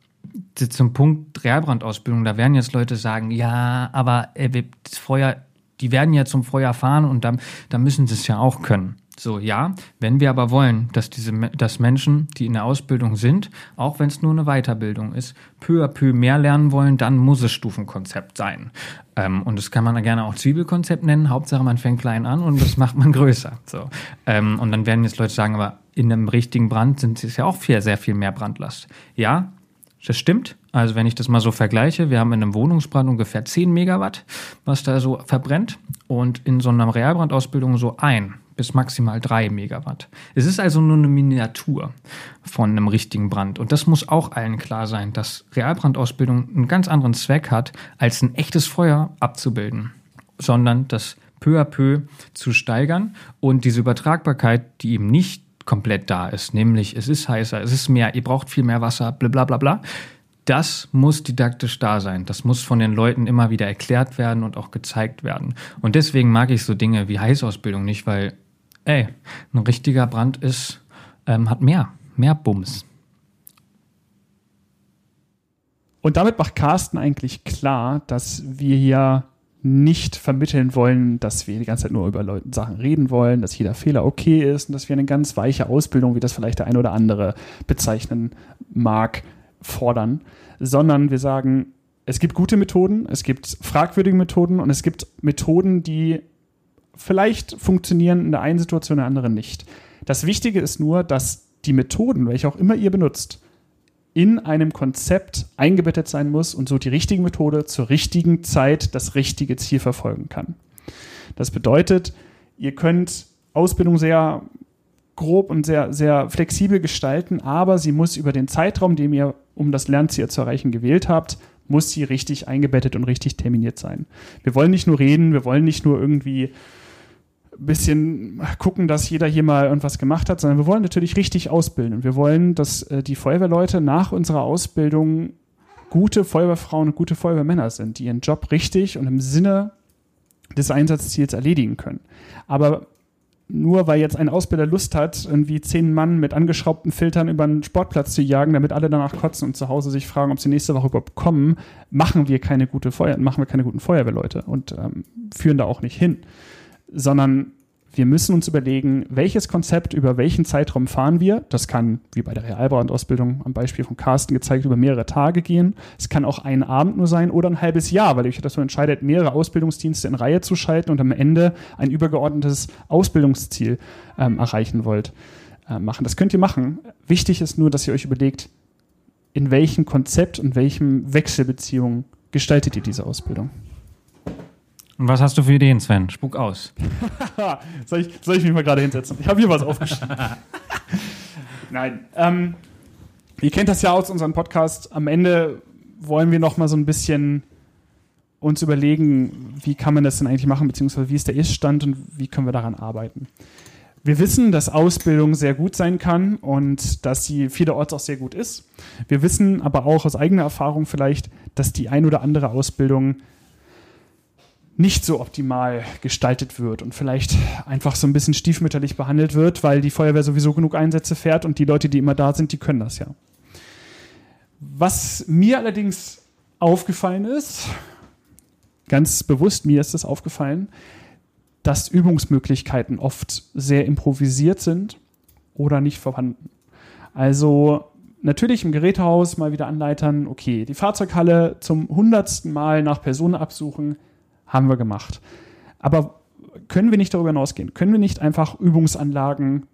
zum Punkt Realbrandausbildung, da werden jetzt Leute sagen, ja, aber äh, das Feuer, die werden ja zum Feuer fahren und da, da müssen sie es ja auch können. So, ja, wenn wir aber wollen, dass diese, dass Menschen, die in der Ausbildung sind, auch wenn es nur eine Weiterbildung ist, peu à peu mehr lernen wollen, dann muss es Stufenkonzept sein. Ähm, und das kann man gerne auch Zwiebelkonzept nennen. Hauptsache, man fängt klein an und das macht man größer. So. Ähm, und dann werden jetzt Leute sagen, aber in einem richtigen Brand sind es ja auch viel, sehr viel mehr Brandlast. Ja, das stimmt. Also wenn ich das mal so vergleiche, wir haben in einem Wohnungsbrand ungefähr 10 Megawatt, was da so verbrennt und in so einer Realbrandausbildung so ein bis maximal drei Megawatt. Es ist also nur eine Miniatur von einem richtigen Brand. Und das muss auch allen klar sein, dass Realbrandausbildung einen ganz anderen Zweck hat, als ein echtes Feuer abzubilden, sondern das peu à peu zu steigern und diese Übertragbarkeit, die eben nicht komplett da ist, nämlich es ist heißer, es ist mehr, ihr braucht viel mehr Wasser, bla bla bla, das muss didaktisch da sein. Das muss von den Leuten immer wieder erklärt werden und auch gezeigt werden. Und deswegen mag ich so Dinge wie Heißausbildung nicht, weil ey, ein richtiger Brand ist, ähm, hat mehr, mehr Bums. Und damit macht Carsten eigentlich klar, dass wir hier nicht vermitteln wollen, dass wir die ganze Zeit nur über Leute, Sachen reden wollen, dass jeder Fehler okay ist und dass wir eine ganz weiche Ausbildung, wie das vielleicht der ein oder andere bezeichnen mag, fordern, sondern wir sagen, es gibt gute Methoden, es gibt fragwürdige Methoden und es gibt Methoden, die vielleicht funktionieren in der einen Situation, in der anderen nicht. Das Wichtige ist nur, dass die Methoden, welche auch immer ihr benutzt, in einem Konzept eingebettet sein muss und so die richtige Methode zur richtigen Zeit das richtige Ziel verfolgen kann. Das bedeutet, ihr könnt Ausbildung sehr grob und sehr, sehr flexibel gestalten, aber sie muss über den Zeitraum, den ihr, um das Lernziel zu erreichen, gewählt habt, muss sie richtig eingebettet und richtig terminiert sein. Wir wollen nicht nur reden, wir wollen nicht nur irgendwie bisschen gucken, dass jeder hier mal irgendwas gemacht hat, sondern wir wollen natürlich richtig ausbilden. Und wir wollen, dass äh, die Feuerwehrleute nach unserer Ausbildung gute Feuerwehrfrauen und gute Feuerwehrmänner sind, die ihren Job richtig und im Sinne des Einsatzziels erledigen können. Aber nur weil jetzt ein Ausbilder Lust hat, irgendwie zehn Mann mit angeschraubten Filtern über einen Sportplatz zu jagen, damit alle danach kotzen und zu Hause sich fragen, ob sie nächste Woche überhaupt kommen, machen wir keine gute Feuer, machen wir keine guten Feuerwehrleute und ähm, führen da auch nicht hin sondern wir müssen uns überlegen, welches Konzept über welchen Zeitraum fahren wir. Das kann, wie bei der Realbrandausbildung am Beispiel von Carsten gezeigt, über mehrere Tage gehen. Es kann auch ein Abend nur sein oder ein halbes Jahr, weil ihr dazu entscheidet, mehrere Ausbildungsdienste in Reihe zu schalten und am Ende ein übergeordnetes Ausbildungsziel ähm, erreichen wollt. Äh, machen. Das könnt ihr machen. Wichtig ist nur, dass ihr euch überlegt, in welchem Konzept und welchem Wechselbeziehung gestaltet ihr diese Ausbildung. Und was hast du für Ideen, Sven? Spuck aus. soll, ich, soll ich mich mal gerade hinsetzen? Ich habe hier was aufgeschrieben. Nein. Ähm, ihr kennt das ja aus unserem Podcast. Am Ende wollen wir noch mal so ein bisschen uns überlegen, wie kann man das denn eigentlich machen, beziehungsweise wie ist der Ist-Stand und wie können wir daran arbeiten. Wir wissen, dass Ausbildung sehr gut sein kann und dass sie vielerorts auch sehr gut ist. Wir wissen aber auch aus eigener Erfahrung vielleicht, dass die ein oder andere Ausbildung nicht so optimal gestaltet wird und vielleicht einfach so ein bisschen stiefmütterlich behandelt wird, weil die Feuerwehr sowieso genug Einsätze fährt und die Leute, die immer da sind, die können das ja. Was mir allerdings aufgefallen ist, ganz bewusst mir ist es aufgefallen, dass Übungsmöglichkeiten oft sehr improvisiert sind oder nicht vorhanden. Also natürlich im Gerätehaus mal wieder anleitern, okay, die Fahrzeughalle zum hundertsten Mal nach Personen absuchen, haben wir gemacht. Aber können wir nicht darüber hinausgehen? Können wir nicht einfach Übungsanlagen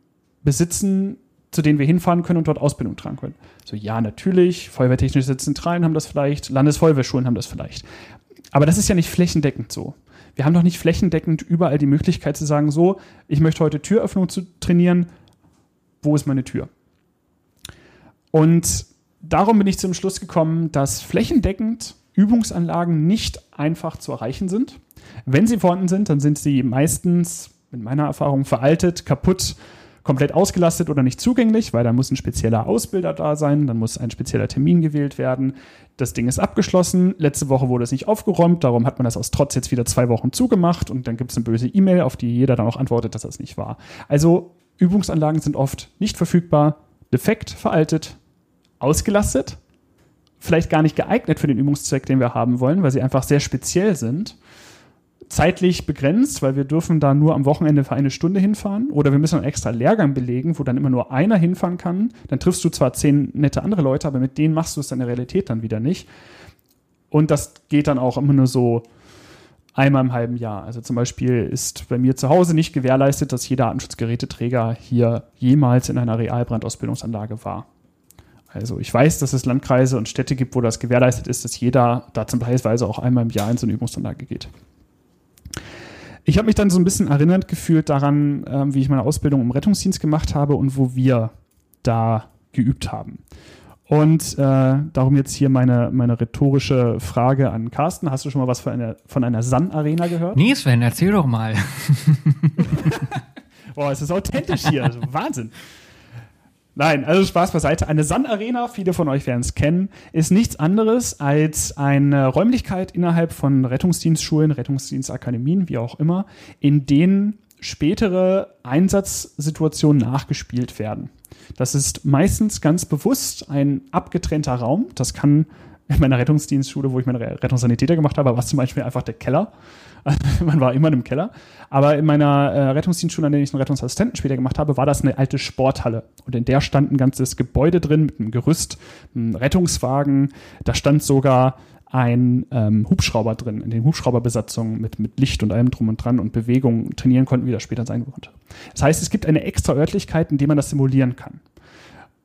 besitzen, zu denen wir hinfahren können und dort Ausbildung tragen können? So, ja, natürlich. Feuerwehrtechnische Zentralen haben das vielleicht, Landesfeuerwehrschulen haben das vielleicht. Aber das ist ja nicht flächendeckend so. Wir haben doch nicht flächendeckend überall die Möglichkeit zu sagen, so, ich möchte heute Türöffnung zu trainieren. Wo ist meine Tür? Und darum bin ich zum Schluss gekommen, dass flächendeckend Übungsanlagen nicht einfach zu erreichen sind. Wenn sie vorhanden sind, dann sind sie meistens, in meiner Erfahrung, veraltet, kaputt, komplett ausgelastet oder nicht zugänglich, weil da muss ein spezieller Ausbilder da sein, dann muss ein spezieller Termin gewählt werden. Das Ding ist abgeschlossen. Letzte Woche wurde es nicht aufgeräumt, darum hat man das aus Trotz jetzt wieder zwei Wochen zugemacht und dann gibt es eine böse E-Mail, auf die jeder dann auch antwortet, dass das nicht war. Also Übungsanlagen sind oft nicht verfügbar, defekt, veraltet, ausgelastet vielleicht gar nicht geeignet für den Übungszweck, den wir haben wollen, weil sie einfach sehr speziell sind. Zeitlich begrenzt, weil wir dürfen da nur am Wochenende für eine Stunde hinfahren oder wir müssen einen extra Lehrgang belegen, wo dann immer nur einer hinfahren kann. Dann triffst du zwar zehn nette andere Leute, aber mit denen machst du es in der Realität dann wieder nicht. Und das geht dann auch immer nur so einmal im halben Jahr. Also zum Beispiel ist bei mir zu Hause nicht gewährleistet, dass jeder Artenschutzgeräteträger hier jemals in einer Realbrandausbildungsanlage war. Also ich weiß, dass es Landkreise und Städte gibt, wo das gewährleistet ist, dass jeder da zum Beispiel auch einmal im Jahr in so eine Übungsanlage geht. Ich habe mich dann so ein bisschen erinnert gefühlt daran, ähm, wie ich meine Ausbildung im Rettungsdienst gemacht habe und wo wir da geübt haben. Und äh, darum jetzt hier meine, meine rhetorische Frage an Carsten. Hast du schon mal was von einer, von einer Sun-Arena gehört? Nee, Sven, erzähl doch mal. Boah, es ist authentisch hier. Also Wahnsinn. Nein, also Spaß beiseite. Eine Sun-Arena, viele von euch werden es kennen, ist nichts anderes als eine Räumlichkeit innerhalb von Rettungsdienstschulen, Rettungsdienstakademien, wie auch immer, in denen spätere Einsatzsituationen nachgespielt werden. Das ist meistens ganz bewusst ein abgetrennter Raum. Das kann in meiner Rettungsdienstschule, wo ich meine Rettungssanitäter gemacht habe, war es zum Beispiel einfach der Keller. man war immer im Keller. Aber in meiner äh, Rettungsdienstschule, an der ich einen Rettungsassistenten später gemacht habe, war das eine alte Sporthalle. Und in der stand ein ganzes Gebäude drin mit einem Gerüst, einem Rettungswagen. Da stand sogar ein ähm, Hubschrauber drin, in den Hubschrauberbesatzungen mit, mit Licht und allem drum und dran und Bewegung trainieren konnten, wie das später sein konnte. Das heißt, es gibt eine extra Örtlichkeit, in der man das simulieren kann.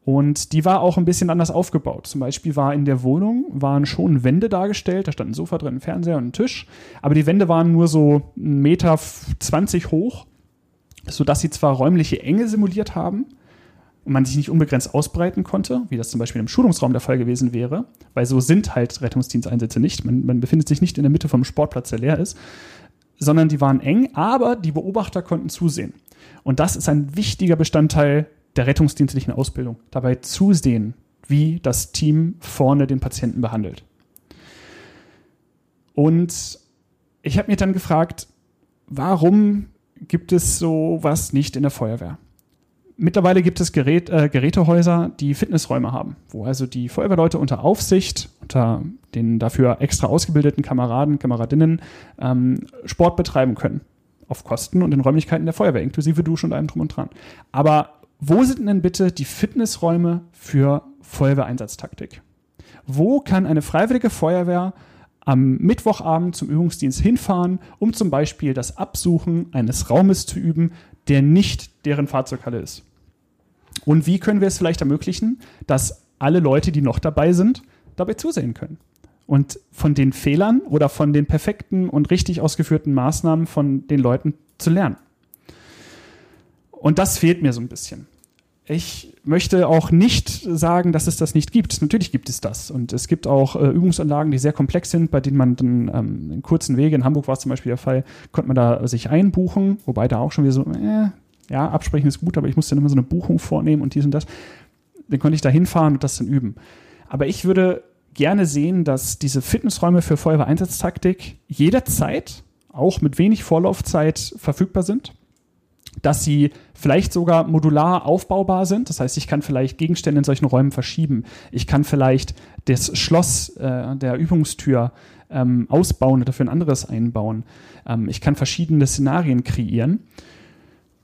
Und die war auch ein bisschen anders aufgebaut. Zum Beispiel war in der Wohnung waren schon Wände dargestellt, da stand ein Sofa drin, ein Fernseher und ein Tisch, aber die Wände waren nur so 1,20 Meter hoch, sodass sie zwar räumliche Enge simuliert haben und man sich nicht unbegrenzt ausbreiten konnte, wie das zum Beispiel im Schulungsraum der Fall gewesen wäre, weil so sind halt Rettungsdiensteinsätze nicht. Man, man befindet sich nicht in der Mitte vom Sportplatz, der leer ist, sondern die waren eng, aber die Beobachter konnten zusehen. Und das ist ein wichtiger Bestandteil der rettungsdienstlichen Ausbildung, dabei zusehen, wie das Team vorne den Patienten behandelt. Und ich habe mir dann gefragt, warum gibt es sowas nicht in der Feuerwehr? Mittlerweile gibt es Gerät, äh, Gerätehäuser, die Fitnessräume haben, wo also die Feuerwehrleute unter Aufsicht, unter den dafür extra ausgebildeten Kameraden, Kameradinnen ähm, Sport betreiben können. Auf Kosten und in Räumlichkeiten der Feuerwehr, inklusive Dusche und allem drum und dran. Aber wo sind denn bitte die Fitnessräume für Feuerwehreinsatztaktik? Wo kann eine freiwillige Feuerwehr am Mittwochabend zum Übungsdienst hinfahren, um zum Beispiel das Absuchen eines Raumes zu üben, der nicht deren Fahrzeughalle ist? Und wie können wir es vielleicht ermöglichen, dass alle Leute, die noch dabei sind, dabei zusehen können? Und von den Fehlern oder von den perfekten und richtig ausgeführten Maßnahmen von den Leuten zu lernen. Und das fehlt mir so ein bisschen. Ich möchte auch nicht sagen, dass es das nicht gibt. Natürlich gibt es das. Und es gibt auch äh, Übungsanlagen, die sehr komplex sind, bei denen man dann ähm, in kurzen Wege, in Hamburg war es zum Beispiel der Fall, konnte man da sich einbuchen, wobei da auch schon wieder so, äh, ja, absprechen ist gut, aber ich muss dann immer so eine Buchung vornehmen und dies und das. Dann konnte ich da hinfahren und das dann üben. Aber ich würde gerne sehen, dass diese Fitnessräume für Feuerwehreinsatztaktik jederzeit, auch mit wenig Vorlaufzeit, verfügbar sind dass sie vielleicht sogar modular aufbaubar sind. Das heißt, ich kann vielleicht Gegenstände in solchen Räumen verschieben. Ich kann vielleicht das Schloss äh, der Übungstür ähm, ausbauen und dafür ein anderes einbauen. Ähm, ich kann verschiedene Szenarien kreieren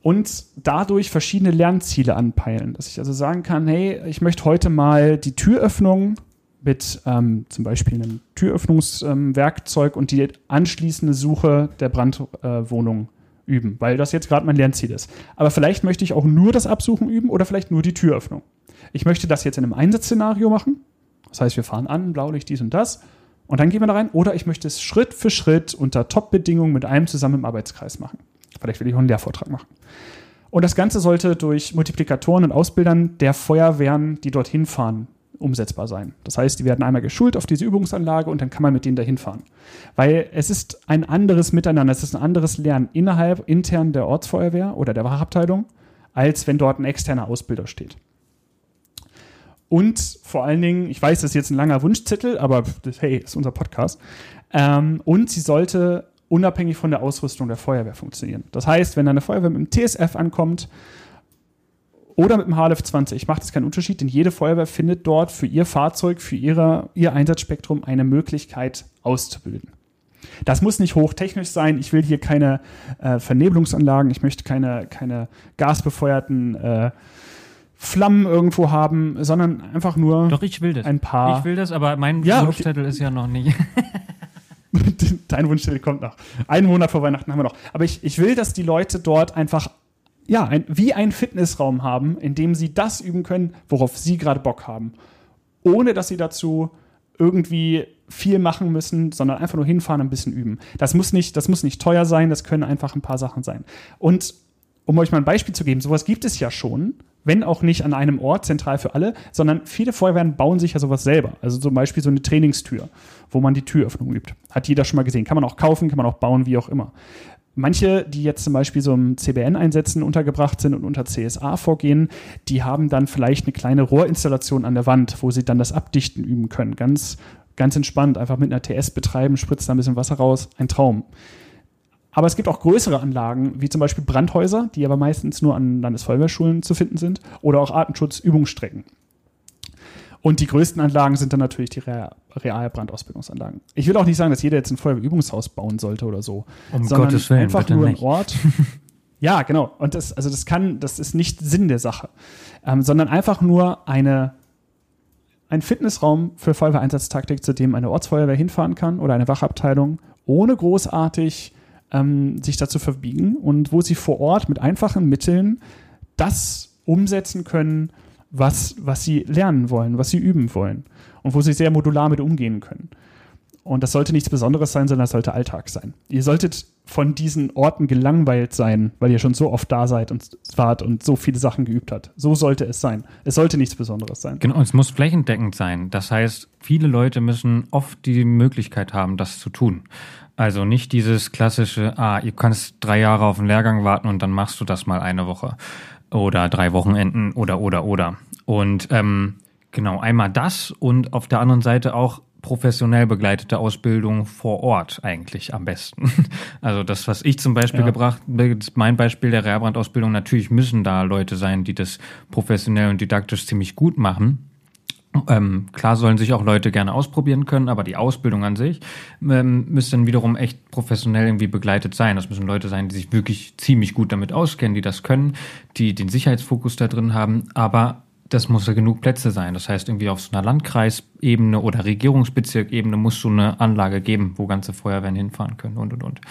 und dadurch verschiedene Lernziele anpeilen. Dass ich also sagen kann, hey, ich möchte heute mal die Türöffnung mit ähm, zum Beispiel einem Türöffnungswerkzeug und die anschließende Suche der Brandwohnung äh, üben, weil das jetzt gerade mein Lernziel ist. Aber vielleicht möchte ich auch nur das Absuchen üben oder vielleicht nur die Türöffnung. Ich möchte das jetzt in einem Einsatzszenario machen. Das heißt, wir fahren an, Blaulicht, dies und das. Und dann gehen wir da rein. Oder ich möchte es Schritt für Schritt unter Top-Bedingungen mit einem zusammen im Arbeitskreis machen. Vielleicht will ich auch einen Lehrvortrag machen. Und das Ganze sollte durch Multiplikatoren und Ausbildern der Feuerwehren, die dorthin fahren, umsetzbar sein. Das heißt, die werden einmal geschult auf diese Übungsanlage und dann kann man mit denen dahin fahren. Weil es ist ein anderes Miteinander, es ist ein anderes Lernen innerhalb, intern der Ortsfeuerwehr oder der Wachabteilung, als wenn dort ein externer Ausbilder steht. Und vor allen Dingen, ich weiß, das ist jetzt ein langer Wunschzettel, aber hey, ist unser Podcast. Ähm, und sie sollte unabhängig von der Ausrüstung der Feuerwehr funktionieren. Das heißt, wenn eine Feuerwehr mit dem TSF ankommt oder mit dem HLF 20. Macht es keinen Unterschied, denn jede Feuerwehr findet dort für ihr Fahrzeug, für ihre, ihr Einsatzspektrum eine Möglichkeit auszubilden. Das muss nicht hochtechnisch sein. Ich will hier keine äh, Vernebelungsanlagen, ich möchte keine, keine gasbefeuerten äh, Flammen irgendwo haben, sondern einfach nur Doch, ich will das. ein paar. Ich will das, aber mein Ja, okay. Wunschzettel ist ja noch nicht. Dein Wunschzettel kommt noch. Einen Monat vor Weihnachten haben wir noch. Aber ich, ich will, dass die Leute dort einfach, ja, ein, wie einen Fitnessraum haben, in dem sie das üben können, worauf sie gerade Bock haben. Ohne, dass sie dazu irgendwie viel machen müssen, sondern einfach nur hinfahren und ein bisschen üben. Das muss nicht, das muss nicht teuer sein, das können einfach ein paar Sachen sein. Und um euch mal ein Beispiel zu geben, sowas gibt es ja schon, wenn auch nicht an einem Ort, zentral für alle, sondern viele Feuerwehren bauen sich ja sowas selber. Also zum Beispiel so eine Trainingstür, wo man die Türöffnung übt. Hat jeder schon mal gesehen. Kann man auch kaufen, kann man auch bauen, wie auch immer. Manche, die jetzt zum Beispiel so im CBN-Einsätzen untergebracht sind und unter CSA vorgehen, die haben dann vielleicht eine kleine Rohrinstallation an der Wand, wo sie dann das Abdichten üben können. Ganz, ganz entspannt, einfach mit einer TS betreiben, spritzt da ein bisschen Wasser raus, ein Traum. Aber es gibt auch größere Anlagen, wie zum Beispiel Brandhäuser, die aber meistens nur an Landesfeuerwehrschulen zu finden sind, oder auch Artenschutzübungsstrecken. Und die größten Anlagen sind dann natürlich die Re Realbrandausbildungsanlagen. Ich will auch nicht sagen, dass jeder jetzt ein Feuerwehrübungshaus bauen sollte oder so. Um sondern Gottes Willen, einfach nur nicht. ein Ort. ja, genau. Und das, also das kann, das ist nicht Sinn der Sache, ähm, sondern einfach nur eine, ein Fitnessraum für Feuerwehreinsatztaktik, zu dem eine Ortsfeuerwehr hinfahren kann oder eine Wachabteilung, ohne großartig ähm, sich dazu verbiegen und wo sie vor Ort mit einfachen Mitteln das umsetzen können, was, was sie lernen wollen, was sie üben wollen und wo sie sehr modular mit umgehen können. Und das sollte nichts Besonderes sein, sondern das sollte Alltag sein. Ihr solltet von diesen Orten gelangweilt sein, weil ihr schon so oft da seid und wart und so viele Sachen geübt habt. So sollte es sein. Es sollte nichts Besonderes sein. Genau, es muss flächendeckend sein. Das heißt, viele Leute müssen oft die Möglichkeit haben, das zu tun. Also nicht dieses klassische, ah, ihr kannst drei Jahre auf den Lehrgang warten und dann machst du das mal eine Woche oder drei Wochenenden oder oder oder. Und ähm, genau, einmal das und auf der anderen Seite auch professionell begleitete Ausbildung vor Ort eigentlich am besten. Also das, was ich zum Beispiel Ja. gebracht, mein Beispiel der Reherbrandausbildung, natürlich müssen da Leute sein, die das professionell und didaktisch ziemlich gut machen. Ähm, klar sollen sich auch Leute gerne ausprobieren können, aber die Ausbildung an sich ähm, müsste dann wiederum echt professionell irgendwie begleitet sein. Das müssen Leute sein, die sich wirklich ziemlich gut damit auskennen, die das können, die den Sicherheitsfokus da drin haben, aber das muss ja genug Plätze sein. Das heißt, irgendwie auf so einer Landkreisebene oder Regierungsbezirkebene muss so eine Anlage geben, wo ganze Feuerwehren hinfahren können und und und.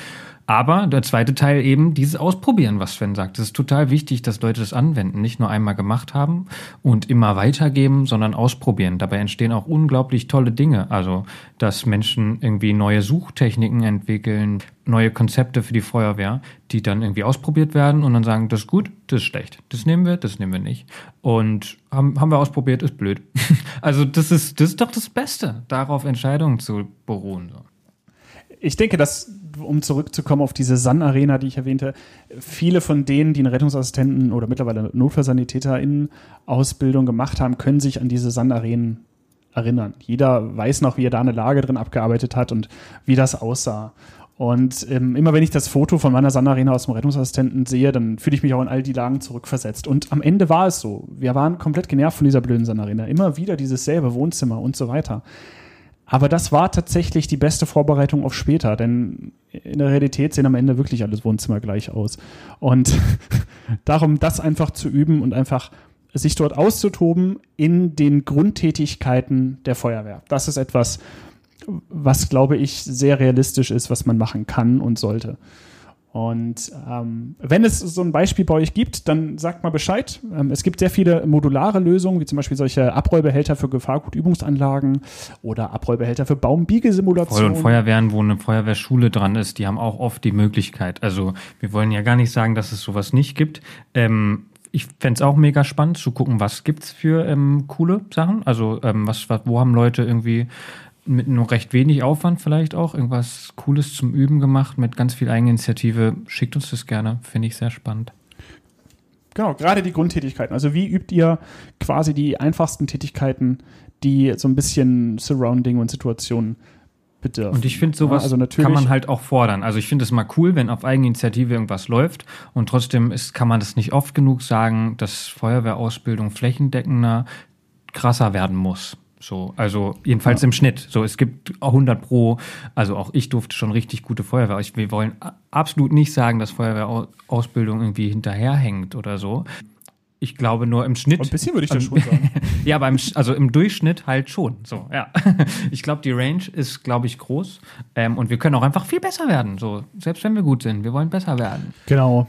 Aber der zweite Teil eben dieses Ausprobieren, was Sven sagt. Es ist total wichtig, dass Leute das anwenden, nicht nur einmal gemacht haben und immer weitergeben, sondern ausprobieren. Dabei entstehen auch unglaublich tolle Dinge. Also, dass Menschen irgendwie neue Suchtechniken entwickeln, neue Konzepte für die Feuerwehr, die dann irgendwie ausprobiert werden und dann sagen, das ist gut, das ist schlecht. Das nehmen wir, das nehmen wir nicht. Und haben, haben wir ausprobiert, ist blöd. Also, das ist, das ist doch das Beste, darauf Entscheidungen zu beruhen. Ich denke, dass, um zurückzukommen auf diese San-Arena, die ich erwähnte, viele von denen, die eine Rettungsassistenten oder mittlerweile Notfallsanitäter in Ausbildung gemacht haben, können sich an diese San-Arenen erinnern. Jeder weiß noch, wie er da eine Lage drin abgearbeitet hat und wie das aussah. Und ähm, immer wenn ich das Foto von meiner San-Arena aus dem Rettungsassistenten sehe, dann fühle ich mich auch in all die Lagen zurückversetzt. Und am Ende war es so. Wir waren komplett genervt von dieser blöden San-Arena. Immer wieder dieses selbe Wohnzimmer und so weiter. Aber das war tatsächlich die beste Vorbereitung auf später, denn in der Realität sehen am Ende wirklich alles Wohnzimmer gleich aus. Und darum, das einfach zu üben und einfach sich dort auszutoben in den Grundtätigkeiten der Feuerwehr. Das ist etwas, was, glaube ich, sehr realistisch ist, was man machen kann und sollte. Und ähm, wenn es so ein Beispiel bei euch gibt, dann sagt mal Bescheid. Ähm, es gibt sehr viele modulare Lösungen, wie zum Beispiel solche Abrollbehälter für Gefahrgutübungsanlagen oder Abrollbehälter für Baumbiegesimulationen. und Feuerwehren, wo eine Feuerwehrschule dran ist, die haben auch oft die Möglichkeit. Also wir wollen ja gar nicht sagen, dass es sowas nicht gibt. Ähm, ich fänd's auch mega spannend zu gucken, was gibt's für ähm, coole Sachen. Also ähm, was, was, wo haben Leute irgendwie mit nur recht wenig Aufwand vielleicht auch irgendwas Cooles zum Üben gemacht, mit ganz viel Eigeninitiative. Schickt uns das gerne, finde ich sehr spannend. Genau, gerade die Grundtätigkeiten. Also wie übt ihr quasi die einfachsten Tätigkeiten, die so ein bisschen Surrounding und Situation bedürfen. Und ich finde, sowas Ja, also natürlich- kann man halt auch fordern. Also ich finde es mal cool, wenn auf Eigeninitiative irgendwas läuft. Und trotzdem ist, kann man das nicht oft genug sagen, dass Feuerwehrausbildung flächendeckender, krasser werden muss. So, also jedenfalls im Schnitt. So, es gibt auch 100 pro, also auch ich durfte schon richtig gute Feuerwehr. Ich, wir wollen absolut nicht sagen, dass Feuerwehrausbildung irgendwie hinterherhängt oder so. Ich glaube nur im Schnitt. Ein bisschen würde ich das schon sagen. Ja, beim, also im Durchschnitt halt schon. So, ja. Ich glaube, die Range ist, glaube ich, groß. Ähm, und wir können auch einfach viel besser werden. So, selbst wenn wir gut sind, wir wollen besser werden. Genau.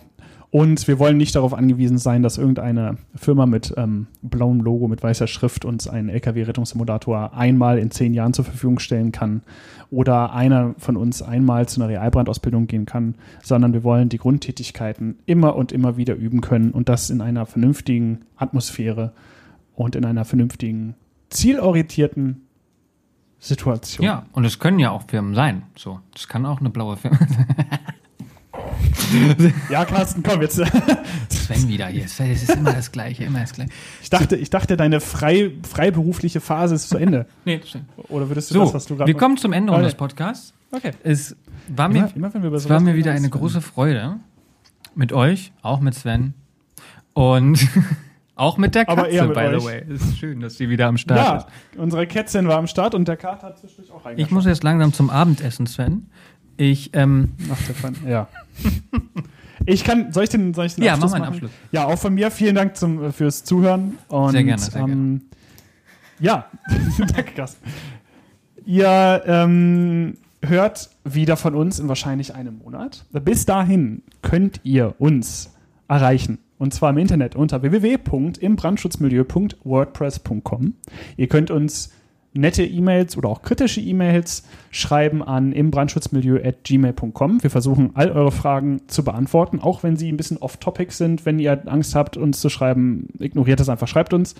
Und wir wollen nicht darauf angewiesen sein, dass irgendeine Firma mit ähm, blauem Logo, mit weißer Schrift uns einen LKW-Rettungssimulator einmal in zehn Jahren zur Verfügung stellen kann oder einer von uns einmal zu einer Realbrandausbildung gehen kann, sondern wir wollen die Grundtätigkeiten immer und immer wieder üben können und das in einer vernünftigen Atmosphäre und in einer vernünftigen, zielorientierten Situation. Ja, und es können ja auch Firmen sein. So, das kann auch eine blaue Firma sein. ja Carsten, komm jetzt. Sven wieder hier. Sven, Es ist immer das Gleiche, immer das Gleiche. Ich dachte, ich dachte deine frei, freiberufliche Phase ist zu Ende. Nee, das stimmt. Oder würdest du So, das, was du gerade wir kommen zum Ende Okay. unseres Podcasts. Okay. Es war mir, Immer, immer wenn wir über es war mir wieder eine große Freude. Mit euch, auch mit Sven. Und auch mit der Katze, Aber eher mit by euch. the way. Es ist schön, dass sie wieder am Start Ja, ist. unsere Kätzchen war am Start und der Kater hat zwischendurch auch Ich reingeschaut. muss jetzt langsam zum Abendessen, Sven. Ich, ähm, Ach, Stefan, ja. Ich kann, soll ich den, soll ich den Ja, Abschluss mach mal einen machen? Abschluss. Ja, auch von mir vielen Dank zum, äh, fürs Zuhören. Und, Sehr gerne, sehr ähm, Ja, danke, Carsten. Ihr ähm, hört wieder von uns in wahrscheinlich einem Monat. Bis dahin könnt ihr uns erreichen. Und zwar im Internet unter www.imbrandschutzmilieu.wordpress.com. Ihr könnt uns nette E-Mails oder auch kritische E-Mails schreiben an imbrandschutzmilieu.gmail.com. Wir versuchen, all eure Fragen zu beantworten, auch wenn sie ein bisschen off-topic sind. Wenn ihr Angst habt, uns zu schreiben, ignoriert das einfach, schreibt uns.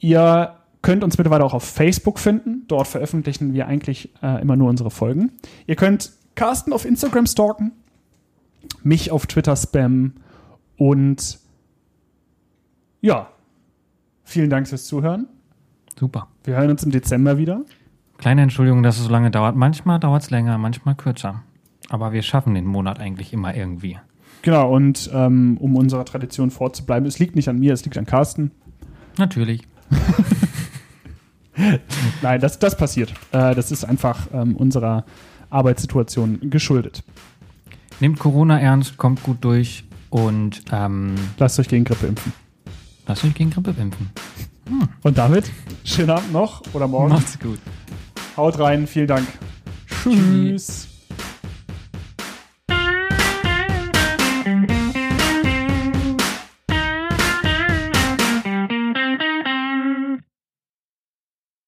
Ihr könnt uns mittlerweile auch auf Facebook finden. Dort veröffentlichen wir eigentlich äh, immer nur unsere Folgen. Ihr könnt Carsten auf Instagram stalken, mich auf Twitter spammen und ja, vielen Dank fürs Zuhören. super. Wir hören uns im Dezember wieder. Kleine Entschuldigung, dass es so lange dauert. Manchmal dauert es länger, manchmal kürzer. Aber wir schaffen den Monat eigentlich immer irgendwie. Genau, und ähm, um unserer Tradition vorzubleiben, es liegt nicht an mir, es liegt an Carsten. Natürlich. Nein, das, das passiert. Äh, das ist einfach ähm, unserer Arbeitssituation geschuldet. Nehmt Corona ernst, kommt gut durch und ähm, Lasst euch gegen Grippe impfen. lasst euch gegen Grippe impfen. Und damit, schönen Abend noch oder morgen. Macht's gut. Haut rein, vielen Dank. Tschüss.